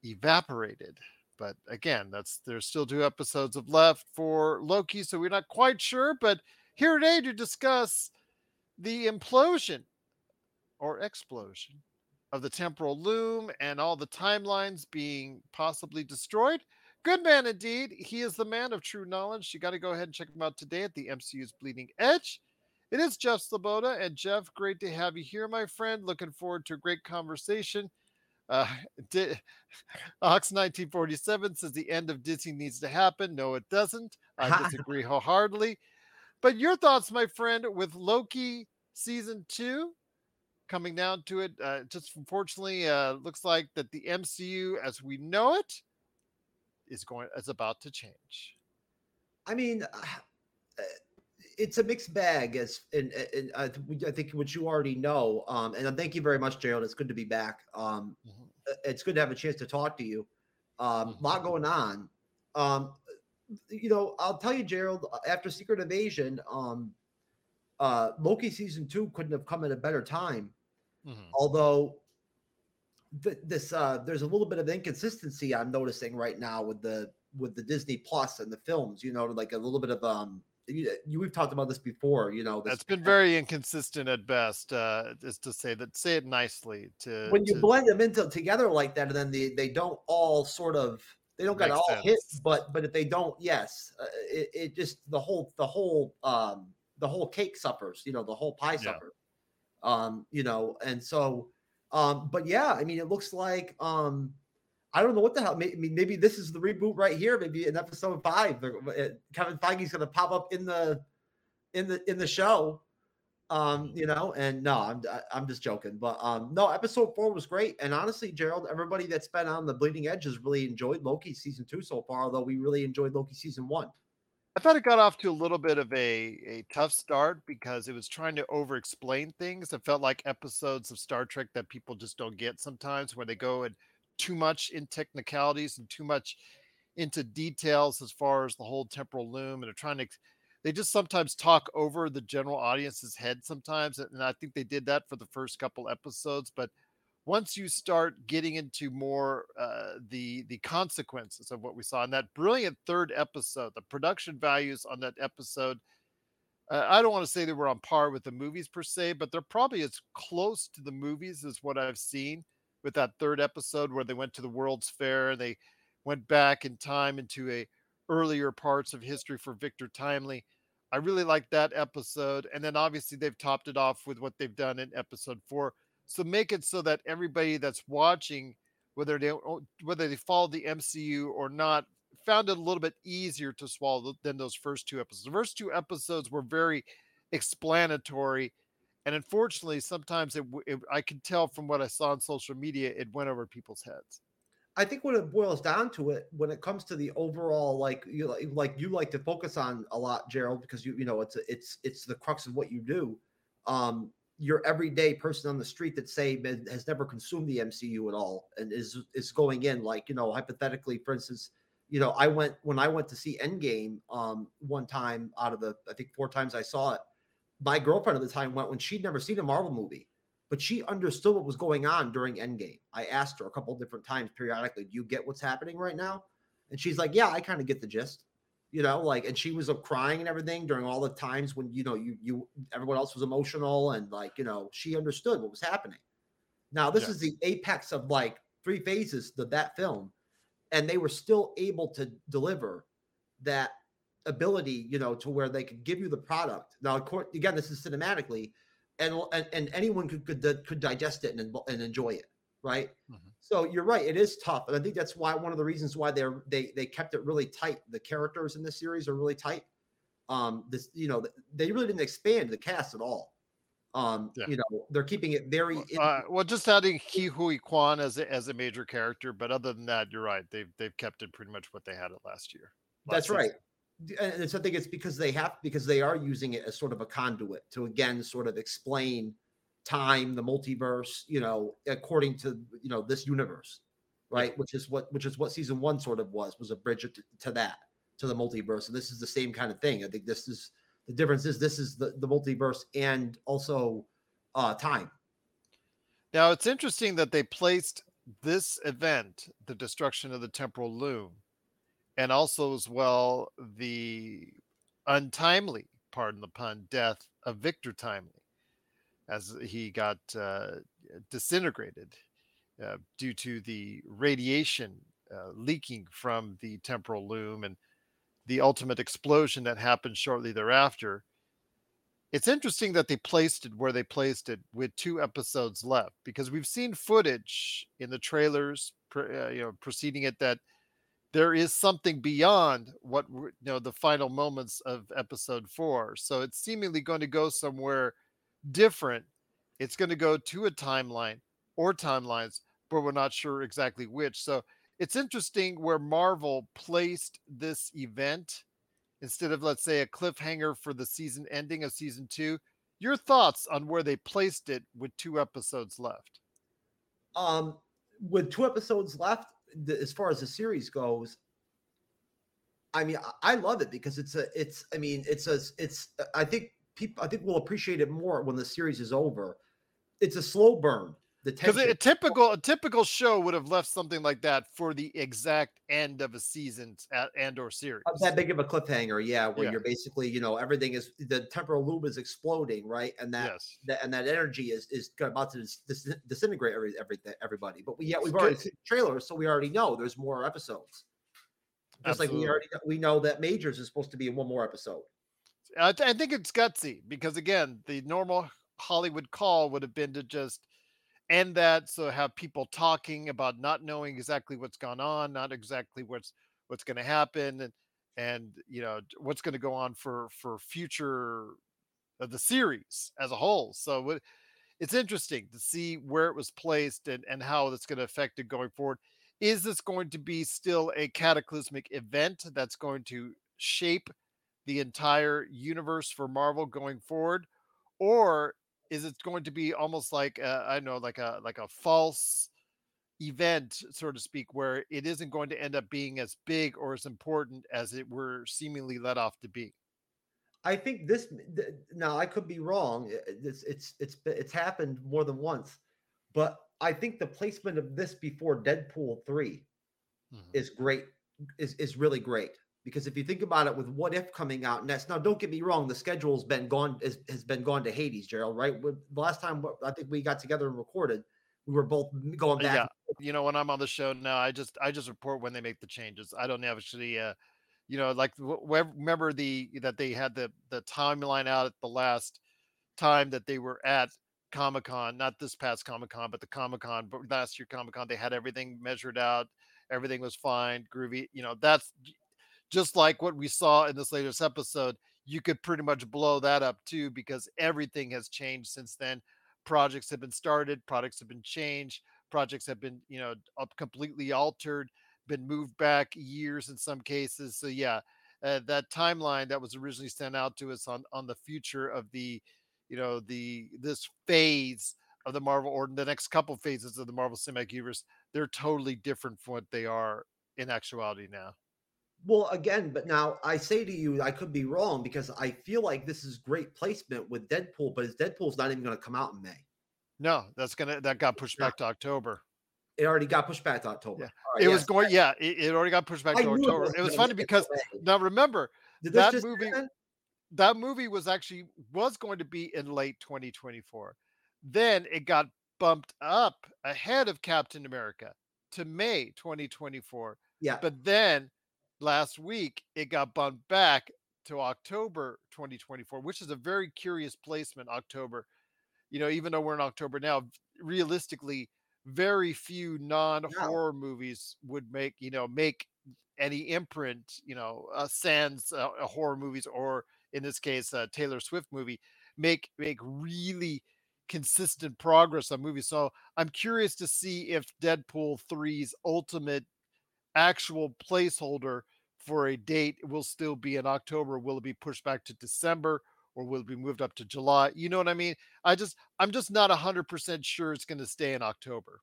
[SPEAKER 2] evaporated. But again, that's there's still two episodes of left for Loki, so we're not quite sure. But here today to discuss the implosion or explosion of the temporal loom and all the timelines being possibly destroyed. Good man indeed. He is the man of true knowledge. You got to go ahead and check him out today at the MCU's Bleeding Edge. It is Jeff Sloboda. And Jeff, great to have you here, my friend. Looking forward to a great conversation. Uh, di- Ox 1947 says the end of Disney needs to happen. No, it doesn't. I disagree wholeheartedly. But your thoughts, my friend, with Loki season two coming down to it. Uh, just unfortunately, uh, looks like that the MCU as we know it is going is about to change.
[SPEAKER 7] I mean, uh, it's a mixed bag, as and, and I, I think what you already know. Um, and thank you very much, Gerald. It's good to be back. Um, mm-hmm. It's good to have a chance to talk to you. Um, a lot going on. Um, you know, I'll tell you, Gerald. After Secret Invasion, um, uh, Loki season two couldn't have come at a better time. Mm-hmm. Although th- this uh, there's a little bit of inconsistency I'm noticing right now with the with the Disney Plus and the films. You know, like a little bit of um you, you, we've talked about this before. You know,
[SPEAKER 2] that's been very inconsistent at best. Uh, is to say that say it nicely. To
[SPEAKER 7] when you
[SPEAKER 2] to,
[SPEAKER 7] blend them into together like that, and then they they don't all sort of they don't get all sense. hit, but but if they don't, yes, uh, it, it just the whole the whole um the whole cake suffers. You know, the whole pie yeah. suffers. Um, you know, and so um, but yeah, I mean, it looks like um I don't know what the hell. Mean, maybe this is the reboot right here. Maybe in episode five, uh, Kevin Feige's going to pop up in the in the in the show. Um, you know, and no, I'm I'm just joking. But um, no, episode four was great. And honestly, Gerald, everybody that's been on the bleeding edge has really enjoyed Loki season two so far. Although we really enjoyed Loki season one.
[SPEAKER 2] I thought it got off to a little bit of a, a tough start because it was trying to over explain things. It felt like episodes of Star Trek that people just don't get sometimes where they go and too much in technicalities and too much into details as far as the whole temporal loom and they're trying to they just sometimes talk over the general audience's head sometimes and i think they did that for the first couple episodes but once you start getting into more uh, the the consequences of what we saw in that brilliant third episode the production values on that episode uh, i don't want to say they were on par with the movies per se but they're probably as close to the movies as what i've seen with that third episode where they went to the World's Fair. And they went back in time into a earlier parts of history for Victor Timely. I really like that episode. And then obviously they've topped it off with what they've done in episode four. So make it so that everybody that's watching, whether they whether they follow the MCU or not, found it a little bit easier to swallow than those first two episodes. The first two episodes were very explanatory and unfortunately sometimes it, it, i could tell from what i saw on social media it went over people's heads
[SPEAKER 7] I think when it boils down to it, when it comes to the overall, like you like, like you like to focus on a lot, Gerald, because you you know it's a, it's it's the crux of what you do. Um, your everyday person on the street that say has never consumed the MCU at all and is is going in like you know hypothetically, for instance, you know I went when I went to see Endgame um one time out of the I think four times I saw it. My girlfriend at the time went when she'd never seen a Marvel movie but she understood what was going on during Endgame. I asked her a couple different times periodically, "Do you get what's happening right now?" And she's like, "Yeah, I kind of get the gist." You know, like, and she was uh, crying and everything during all the times when you know you you everyone else was emotional and like you know she understood what was happening. Now this is the apex of like three phases of that film, and they were still able to deliver that ability, you know, to where they could give you the product. Now, of course, again, this is cinematically and and, and anyone could, could could digest it and, and enjoy it right mm-hmm. so you're right it is tough and i think that's why one of the reasons why they're they they kept it really tight the characters in this series are really tight um this you know they really didn't expand the cast at all um yeah. you know they're keeping it very
[SPEAKER 2] uh, well just adding Ke Huy Quan as a, as a major character but other than that you're right they've they've kept it pretty much what they had it last year
[SPEAKER 7] last that's season. right and I think it's because they have because they are using it as sort of a conduit to again sort of explain time, the multiverse, you know, according to you know this universe, right? Which is what which is what season one sort of was was a bridge to, to that to the multiverse, and this is the same kind of thing. I think this is the difference is this is the the multiverse and also uh time.
[SPEAKER 2] Now it's interesting that they placed this event, the destruction of the temporal loom, and also as well the untimely, pardon the pun, death of Victor Timely, as he got uh, disintegrated uh, due to the radiation uh, leaking from the temporal loom and the ultimate explosion that happened shortly thereafter. It's interesting that they placed it where they placed it with two episodes left because we've seen footage in the trailers, uh, you know, preceding it that there is something beyond what you know the final moments of episode four. So it's seemingly going to go somewhere different. It's going to go to a timeline or timelines, but we're not sure exactly which. So it's interesting where Marvel placed this event instead of, let's say, a cliffhanger for the season ending of season two. Your thoughts on where they placed it with two episodes left?
[SPEAKER 7] Um, with two episodes left, the, as far as the series goes, I mean, I love it because it's a, it's, I mean, it's a, it's, I think people, I think we'll appreciate it more when the series is over. It's a slow burn.
[SPEAKER 2] Because a typical a typical show would have left something like that for the exact end of a season at, and or series.
[SPEAKER 7] That big of a cliffhanger, yeah, where yeah. you're basically, you know, everything is the temporal loop is exploding, right, and that, yes. that and that energy is is about to dis, dis, disintegrate every, everything everybody. But we yeah we've already seen trailers, so we already know there's more episodes. Just Absolutely. like we already we know that Majors is supposed to be in one more episode.
[SPEAKER 2] I, th- I think it's gutsy because again, the normal Hollywood call would have been to just end that so have people talking about not knowing exactly what's gone on not exactly what's what's going to happen and and you know what's going to go on for for future of the series as a whole. So it's interesting to see where it was placed and and how that's going to affect it going forward. Is this going to be still a cataclysmic event that's going to shape the entire universe for marvel going forward or is it going to be almost like a, I know like a like a false event so to speak where it isn't going to end up being as big or as important as it were seemingly let off to be
[SPEAKER 7] i think this now i could be wrong it's it's it's it's happened more than once but i think the placement of this before deadpool 3 mm-hmm. is great is is really great because if you think about it with what if coming out next now don't get me wrong the schedule's been gone is, has been gone to hades gerald right? The last time i think we got together and recorded we were both going back yeah.
[SPEAKER 2] you know when i'm on the show now i just i just report when they make the changes. I don't actually uh you know like remember the that they had the the timeline out at the last time that they were at Comic Con, not this past Comic Con, but the Comic Con, but last year Comic Con, they had everything measured out, everything was fine, groovy. You know, that's just like what we saw in this latest episode, you could pretty much blow that up too because everything has changed since then. Projects have been started, products have been changed, projects have been, you know, up completely altered, been moved back years in some cases. So yeah, uh, that timeline that was originally sent out to us on on the future of the, you know, the this phase of the Marvel or the next couple phases of the Marvel Cinematic Universe, they're totally different from what they are in actuality now.
[SPEAKER 7] Well, again, but now I say to you, I could be wrong because I feel like this is great placement with Deadpool, but his Deadpool's not even going to come out in May.
[SPEAKER 2] No, that's gonna that got pushed back to October.
[SPEAKER 7] It already got pushed back to October.
[SPEAKER 2] Yeah.
[SPEAKER 7] Right,
[SPEAKER 2] it was going, yeah, it, it already got pushed back
[SPEAKER 7] I
[SPEAKER 2] to
[SPEAKER 7] knew it
[SPEAKER 2] October.
[SPEAKER 7] was
[SPEAKER 2] It was funny because now remember that movie
[SPEAKER 7] happen?
[SPEAKER 2] that movie was actually was going to be in late 2024. Then it got bumped up ahead of Captain America to May 2024.
[SPEAKER 7] Yeah.
[SPEAKER 2] But then last week it got bumped back to October 2024, which is a very curious placement. October, you know, even though we're in October now, realistically, very few non-horror movies would make you know make any imprint, you know, uh, sans uh, uh, horror movies or in this case, a Taylor Swift movie, make make really consistent progress on movies. So I'm curious to see if Deadpool 3's ultimate actual placeholder for a date will still be in October. Will it be pushed back to December or will it be moved up to July? You know what I mean? I just I'm just not 100% sure it's going to stay in October.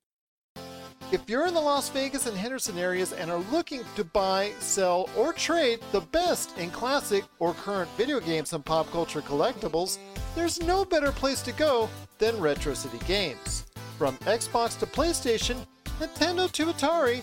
[SPEAKER 2] If you're in the Las Vegas and Henderson areas and are looking to buy, sell, or trade the best in classic or current video games and pop culture collectibles, there's no better place to go than Retro City Games. From Xbox to PlayStation, Nintendo to Atari,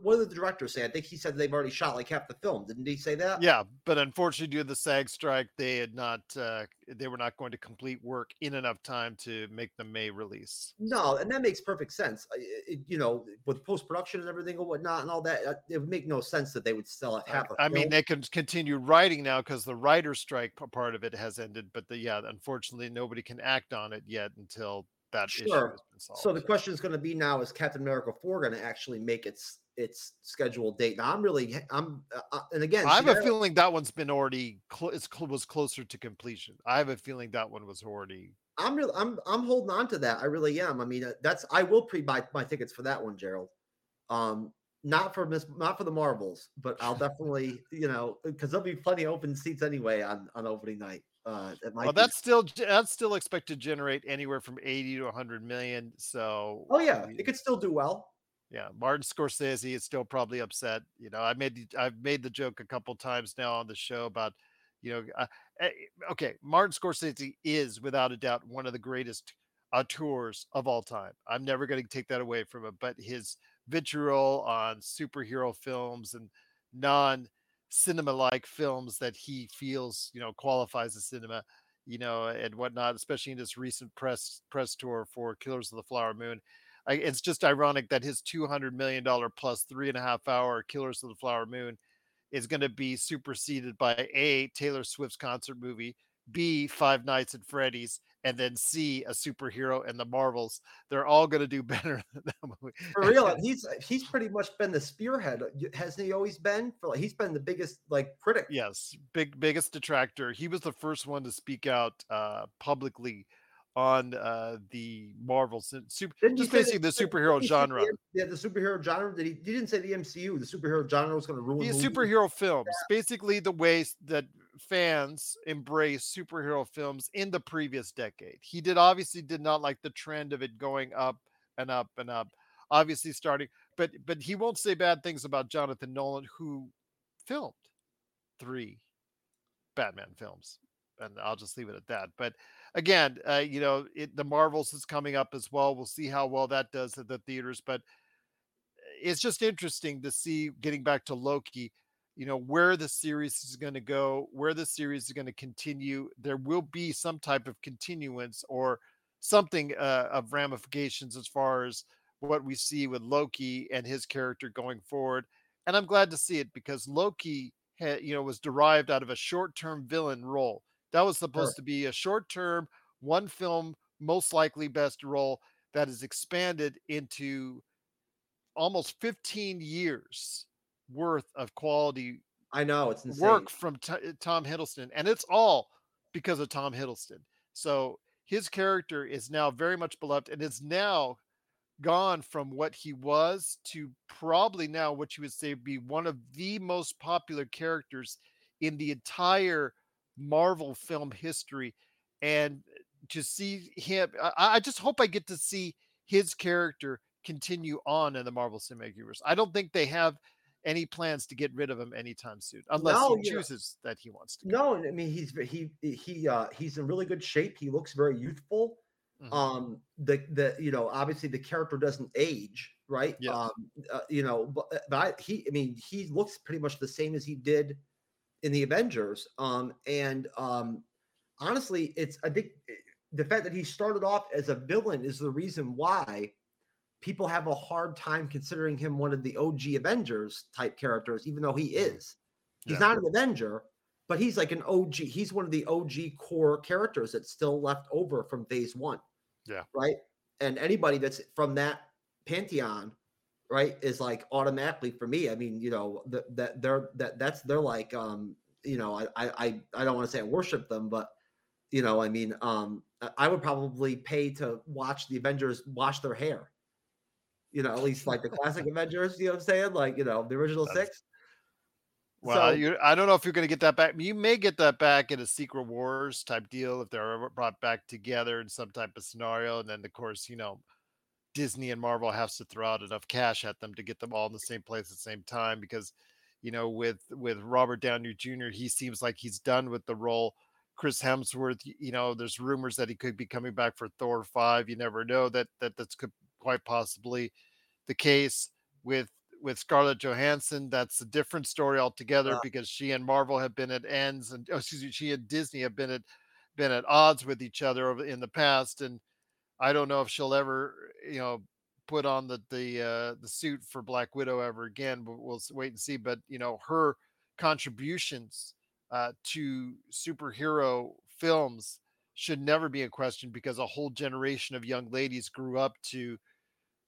[SPEAKER 7] What did the director say? I think he said they've already shot like half the film. Didn't he say that?
[SPEAKER 2] Yeah, but unfortunately, due to the SAG strike, they had not, uh, they were not going to complete work in enough time to make the May release.
[SPEAKER 7] No, and that makes perfect sense. It, you know, with post production and everything and whatnot and all that, uh, it would make no sense that they would still have half. a
[SPEAKER 2] I mean, they can continue writing now because the writer's strike part of it has ended. But the, yeah, unfortunately, nobody can act on it yet until that issue
[SPEAKER 7] Sure.
[SPEAKER 2] has been solved.
[SPEAKER 7] So the question is going to be now: Is Captain America four going to actually make its its scheduled date? Now, I'm really, I'm, uh, uh, and again,
[SPEAKER 2] I have a feeling that one's been already cl- was closer to completion. I have a feeling that one was already.
[SPEAKER 7] I'm real. I'm I'm holding on to that. I really am. I mean, uh, that's I will pre-buy my tickets for that one, Gerald. Um, not for Miss, not for the Marvels, but I'll definitely, you know, because there'll be plenty of open seats anyway on on opening night. Uh,
[SPEAKER 2] Well,
[SPEAKER 7] be-
[SPEAKER 2] that's still that's still expected to generate anywhere from eighty to hundred million. So
[SPEAKER 7] Oh yeah, it could still do well.
[SPEAKER 2] Yeah, Martin Scorsese is still probably upset. You know, I made I've made the joke a couple times now on the show about, you know, uh, eh, okay, Martin Scorsese is without a doubt one of the greatest auteurs of all time. I'm never going to take that away from him. But his vitriol on superhero films and non cinema like films that he feels you know qualifies as cinema you know and whatnot especially in this recent press press tour for killers of the flower moon I, it's just ironic that his 200 million dollar plus three and a half hour killers of the flower moon is going to be superseded by a taylor swift's concert movie b five nights at freddy's and then c a superhero and the marvels they're all going to do better than that movie
[SPEAKER 7] For real, he's he's pretty much been the spearhead, hasn't he? Always been for like he's been the biggest like critic.
[SPEAKER 2] Yes, big biggest detractor. He was the first one to speak out uh, publicly on uh, the Marvels, and super, just basically the
[SPEAKER 7] didn't
[SPEAKER 2] superhero
[SPEAKER 7] he
[SPEAKER 2] genre.
[SPEAKER 7] The, yeah, the superhero genre. Did he? He didn't say the MCU. The superhero genre was going to ruin. Movies.
[SPEAKER 2] superhero films, basically the ways that fans embrace superhero films in the previous decade. He did obviously did not like the trend of it going up and up and up. Obviously starting, but but he won't say bad things about Jonathan Nolan, who filmed three Batman films, and I'll just leave it at that. But again, uh, you know, it, the Marvels is coming up as well. We'll see how well that does at the theaters, but it's just interesting to see getting back to Loki, you know, where the series is going to go, where the series is going to continue. There will be some type of continuance or something uh, of ramifications as far as what we see with Loki and his character going forward. And I'm glad to see it because Loki you know, was derived out of a short-term villain role. That was supposed
[SPEAKER 7] Sure.
[SPEAKER 2] to be a short-term, one film, most likely best role that is expanded into almost 15 years worth of quality
[SPEAKER 7] I know it's insane.
[SPEAKER 2] work from T- uh, Tom Hiddleston, and it's all because of Tom Hiddleston. So his character is now very much beloved, and is now gone from what he was to probably now what you would say be one of the most popular characters in the entire Marvel film history. And to see him, I, I just hope I get to see his character continue on in the Marvel Cinematic Universe. I don't think they have any plans to get rid of him anytime soon, unless
[SPEAKER 7] No,
[SPEAKER 2] he chooses that he wants to.
[SPEAKER 7] No, I mean he's he he uh he's in really good shape. He looks very youthful.
[SPEAKER 2] Mhm.
[SPEAKER 7] Um the the you know obviously the character doesn't age, right?
[SPEAKER 2] Yes.
[SPEAKER 7] Um uh, you know but, uh, but I, he I mean he looks pretty much the same as he did in the Avengers. Um and um honestly it's I think eh, the fact that he started off as a villain is the reason why people have a hard time considering him one of the OG Avengers type characters even though he is. He's
[SPEAKER 2] Mm-hmm. Yeah.
[SPEAKER 7] not an Avenger, but he's like an OG. He's one of the OG core characters that's still left over from phase one.
[SPEAKER 2] Yeah.
[SPEAKER 7] Right. And anybody that's from that pantheon, right, is like automatically for me. I mean, you know, that that they're that that's they're like um, you know, I I I, don't want to say I worship them, but you know, I mean, um, I- I would probably pay to watch the Avengers wash their hair. You know, at least like the classic Avengers, you know what I'm saying? Like, you know, the original
[SPEAKER 2] That's-
[SPEAKER 7] six.
[SPEAKER 2] Well,
[SPEAKER 7] So-
[SPEAKER 2] you, I don't know if you're going to get that back. You may get that back in a Secret Wars type deal if they're ever brought back together in some type of scenario. And then, of course, you know, Disney and Marvel has to throw out enough cash at them to get them all in the same place at the same time because, you know, with with Robert Downey Jr., he seems like he's done with the role. Chris Hemsworth, you know, there's rumors that he could be coming back for Thor five. You never know that that that's could quite possibly the case with with Scarlett Johansson. That's a different story altogether
[SPEAKER 7] Yeah.
[SPEAKER 2] because she and Marvel have been at ends, and oh, excuse me, she and Disney have been at been at odds with each other over in the past, and I don't know if she'll ever, you know, put on the the uh, the suit for Black Widow ever again. But we'll wait and see. But you know, her contributions uh, to superhero films should never be in question because a whole generation of young ladies grew up to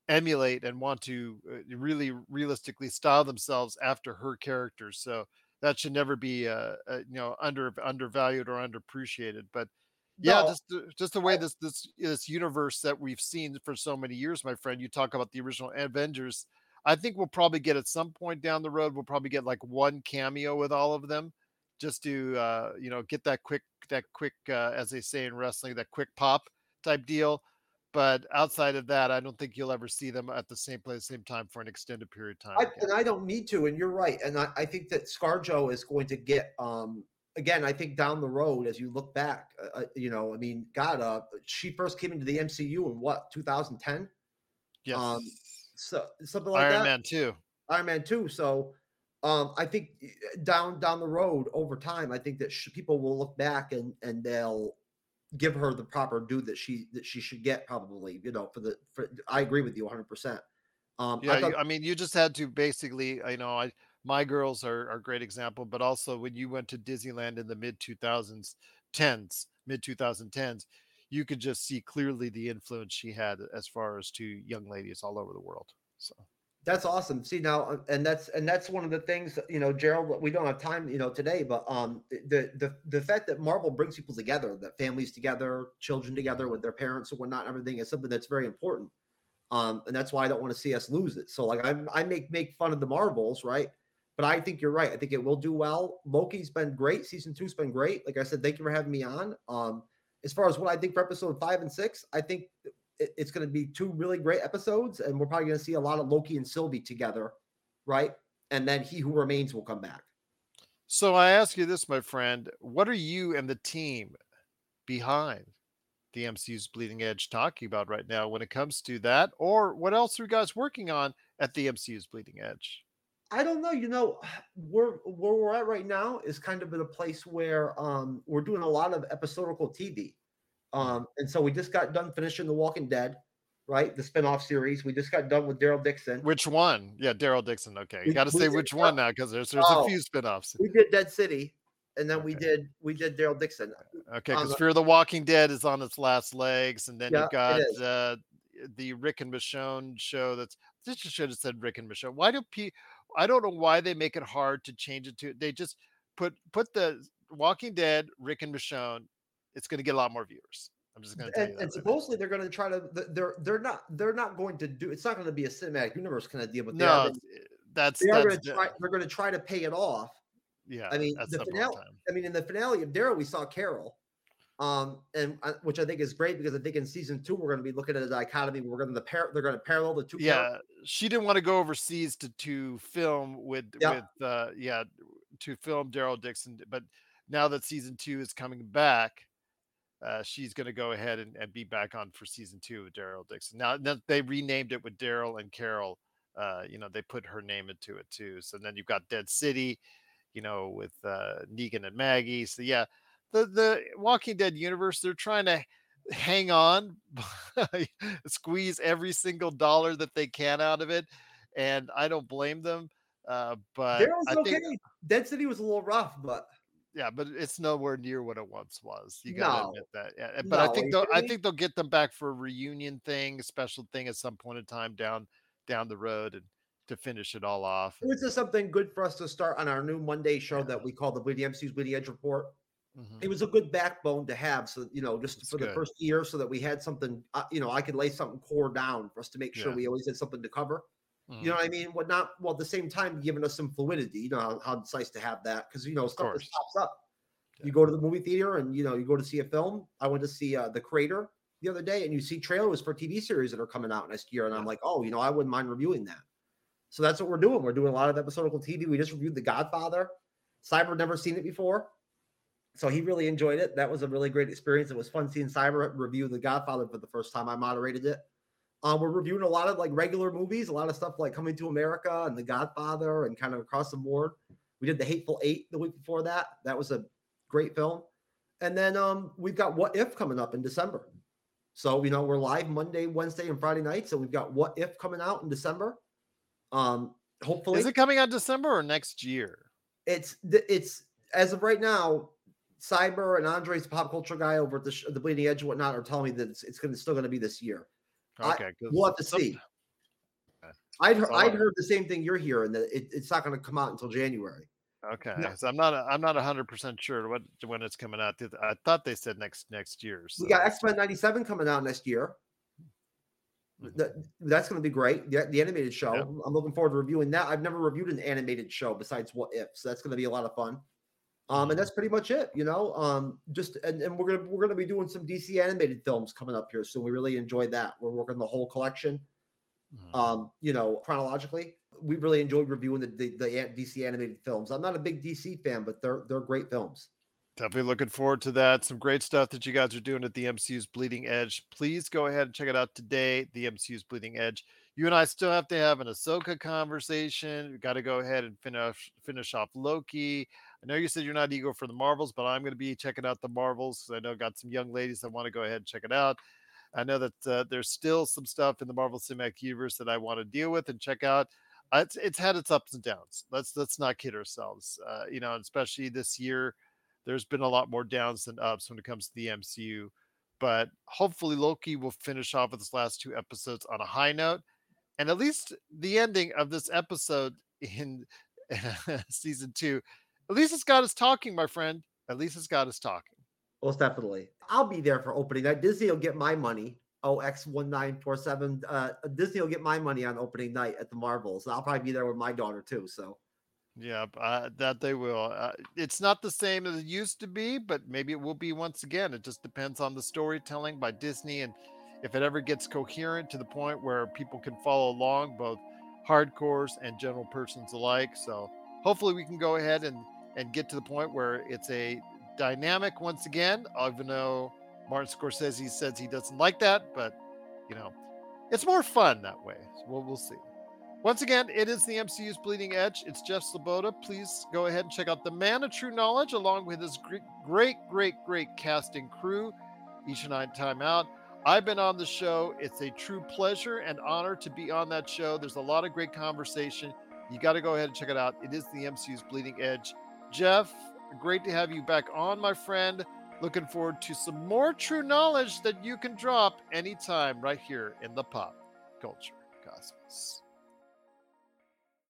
[SPEAKER 2] emulate and want to uh, really realistically style themselves after her characters. So that should never be uh, uh you know under undervalued or underappreciated. But yeah,
[SPEAKER 7] No,
[SPEAKER 2] just the, just the way this this this universe that we've seen for so many years, my friend. You talk about the original Avengers. I think we'll probably get at some point down the road. We'll probably get like one cameo with all of them, just to uh, you know get that quick that quick uh, as they say in wrestling that quick pop type deal. But outside of that, I don't think you'll ever see them at the same place, same time for an extended period of time.
[SPEAKER 7] I, and I don't need to, and you're right. And I, I think that ScarJo is going to get um again. I think down the road, as you look back, uh, uh, you know, I mean, God, uh, she first came into the MCU in what 2010,
[SPEAKER 2] yes,
[SPEAKER 7] um, so something like
[SPEAKER 2] Iron
[SPEAKER 7] that.
[SPEAKER 2] Iron Man too.
[SPEAKER 7] Iron Man two. So, um, I think uh, down down the road over time, I think that sh- people will look back and and they'll give her the proper due that she that she should get. Probably, you know, for the for. I agree with you 100. percent Um,
[SPEAKER 2] Yeah,
[SPEAKER 7] I
[SPEAKER 2] you, I mean, you just had to basically, you know, I my girls are, a great example, but also when you went to Disneyland in the mid 2000s, 10s, mid 2010s, you could just see clearly the influence she had as far as to young ladies all over the world. So
[SPEAKER 7] That's awesome. See now, uh, and that's and that's one of the things you know, Gerald. We don't have time, you know, today, but um, the the the fact that Marvel brings people together, that families together, children together with their parents and whatnot, everything is something that's very important. Um, and that's why I don't want to see us lose it. So like I I make make fun of the Marvels, right? But I think you're right. I think it will do well. Loki's been great. Season two's been great. Like I said, thank you for having me on. Um, as far as what I think for episode five and six, I think it- it's going to be two really great episodes, and we're probably going to see a lot of Loki and Sylvie together, right? And then He Who Remains will come back.
[SPEAKER 2] So I ask you this, my friend, what are you and the team behind the MCU's Bleeding Edge talking about right now when it comes to that? Or what else are you guys working on at the MCU's Bleeding Edge?
[SPEAKER 7] I don't know. You know, we're where we're at right now is kind of in a place where um, we're doing a lot of episodical TV, um, and so we just got done finishing The Walking Dead, right? The spinoff series. We just got done with Daryl Dixon.
[SPEAKER 2] Which one? Yeah, Daryl Dixon. Okay, you got to say which one now because there's there's
[SPEAKER 7] Oh.
[SPEAKER 2] a few spin-offs.
[SPEAKER 7] We did Dead City, and then we did we did Daryl Dixon.
[SPEAKER 2] Okay, because
[SPEAKER 7] the-
[SPEAKER 2] Fear the Walking Dead is on its last legs, and then
[SPEAKER 7] Yeah,
[SPEAKER 2] you've got uh, the Rick and Michonne show. That's this just should have said Rick and Michonne. Why do pe? I don't know why they make it hard to change it to. They just put put the Walking Dead, Rick and Michonne. It's going to get a lot more viewers. I'm just going to tell
[SPEAKER 7] and, and
[SPEAKER 2] right now.
[SPEAKER 7] supposedly they're going to try to they're they're not they're not going to do it's not going to be a cinematic universe kind of deal but they are
[SPEAKER 2] no,
[SPEAKER 7] gonna- eh,
[SPEAKER 2] that's
[SPEAKER 7] they are going
[SPEAKER 2] that's
[SPEAKER 7] to try they're going to try to pay it off
[SPEAKER 2] yeah.
[SPEAKER 7] i mean the finale
[SPEAKER 2] time.
[SPEAKER 7] i mean in the finale of daryl we saw carol um and uh, which i think is great because i think in season two we're going to be looking at a dichotomy we're going to par- they're going to parallel the two
[SPEAKER 2] yeah she didn't want to go overseas to to film with
[SPEAKER 7] Yeah.
[SPEAKER 2] with uh yeah to film daryl dixon but now that season two is coming back uh she's going to go ahead and, and be back on for season two with daryl dixon. Now that they renamed it with daryl and carol uh you know they put her name into it too. So then you've got dead city you know with uh negan and maggie. So yeah the the walking dead universe they're trying to hang on squeeze every single dollar that they can out of it and i don't blame them uh but
[SPEAKER 7] daryl's
[SPEAKER 2] i
[SPEAKER 7] okay.
[SPEAKER 2] Think
[SPEAKER 7] dead city was a little rough but
[SPEAKER 2] yeah but it's nowhere near what it once was you gotta
[SPEAKER 7] No.
[SPEAKER 2] admit that yeah but i
[SPEAKER 7] No, are
[SPEAKER 2] think they'll i think they'll get them back for a reunion thing a special thing at some point in time down down the road and to finish it all off
[SPEAKER 7] was just something good for us to start on our new monday show that we call the bleeding mcu's bleeding edge report
[SPEAKER 2] Mhm.
[SPEAKER 7] it was a good backbone to have so you know just for the first year so that we had something uh, you know i could lay something core down for us to make sure
[SPEAKER 2] Yeah.
[SPEAKER 7] we always had something to cover. You
[SPEAKER 2] Mhm.
[SPEAKER 7] know what i mean? What not well at the same time giving us some fluidity you know how, how it's nice to have that because you know stuff just pops up. You go to the movie theater and you know you go to see a film. I went to see uh, the creator the other day and you see trailers for tv series that are coming out next year and i'm like oh you know i wouldn't mind reviewing that. So that's what we're doing. We're doing a lot of episodical tv we just reviewed the godfather. Cyber never seen it before so he really enjoyed it. That was a really great experience. It was fun seeing Cyber review The Godfather for the first time. I moderated it. Um, we're reviewing a lot of like regular movies, a lot of stuff like Coming to America and The Godfather, and kind of across the board. We did The Hateful Eight the week before that. That was a great film. And then um, we've got What If coming up in December. So you know we're live Monday, Wednesday, and Friday night. So we've got What If coming out in December. Um, hopefully,
[SPEAKER 2] is it coming out december or next year
[SPEAKER 7] it's it's as of right now, Cyber and Andre's the pop culture guy over at the, sh- the Bleeding Edge and whatnot are telling me that it's, it's gonna still going to be this year. I, we'll have to see. I'd heard, I'd uh heard the same thing you're hearing that it, it's not going to come out until January.
[SPEAKER 2] Okay, so I'm not I'm not hundred percent sure what when it's coming out. I thought they said next next year. So
[SPEAKER 7] We got X Men '97 coming out next year. Hmm. That, that's going to be great. The, the animated show.
[SPEAKER 2] Yep.
[SPEAKER 7] I'm looking forward to reviewing that. I've never reviewed an animated show besides What If, so that's going to be a lot of fun. Um, and that's pretty much it. You know, um, just and, and we're gonna we're gonna be doing some DC animated films coming up here, so we really enjoyed that. We're working the whole collection. Um, you know, chronologically, we really enjoyed reviewing the, the the DC animated films. I'm not a big DC fan, but they're they're great films.
[SPEAKER 2] Definitely looking forward to that. Some great stuff that you guys are doing at the MCU's Bleeding Edge. Please go ahead and check it out today. The MCU's Bleeding Edge. You and I still have to have an Ahsoka conversation. We got to go ahead and finish finish off Loki. I know you said you're not eager for the Marvels, but I'm going to be checking out the Marvels I know I've got some young ladies that want to go ahead and check it out. I know that uh, there's still some stuff in the Marvel Cinematic Universe that I want to deal with and check out. Uh, it's, it's had its ups and downs. Let's let's not kid ourselves. Uh, you know, especially this year, there's been a lot more downs than ups when it comes to the MCU. But hopefully, Loki will finish off with his last two episodes on a high note, and at least the ending of this episode in season two, at least it's got us talking, my friend. At least it's got us talking.
[SPEAKER 7] Most definitely. I'll be there for opening night. Disney will get my money. OX1947. Uh, Disney will get my money on opening night at the Marvels. I'll probably be there with my daughter too. So
[SPEAKER 2] Yeah, uh, that they will. Uh, it's not the same as it used to be, but maybe it will be once again. It just depends on the storytelling by Disney and if it ever gets coherent to the point where people can follow along, both hardcores and general persons alike. So hopefully we can go ahead and and get to the point where it's a dynamic once again. Even though Martin Scorsese says he doesn't like that, but you know, it's more fun that way. So we'll we'll see. Once again, it is the MCU's Bleeding Edge. It's Jeff Sloboda. Please go ahead and check out the Man of True Knowledge along with his great, great, great, great casting crew each and night time out. I've been on the show. It's a true pleasure and honor to be on that show. There's a lot of great conversation. You got to go ahead and check it out. It is the MCU's Bleeding Edge. Jeff, great to have you back on, my friend. Looking forward to some more true knowledge that you can drop anytime right here in the Pop Culture Cosmos.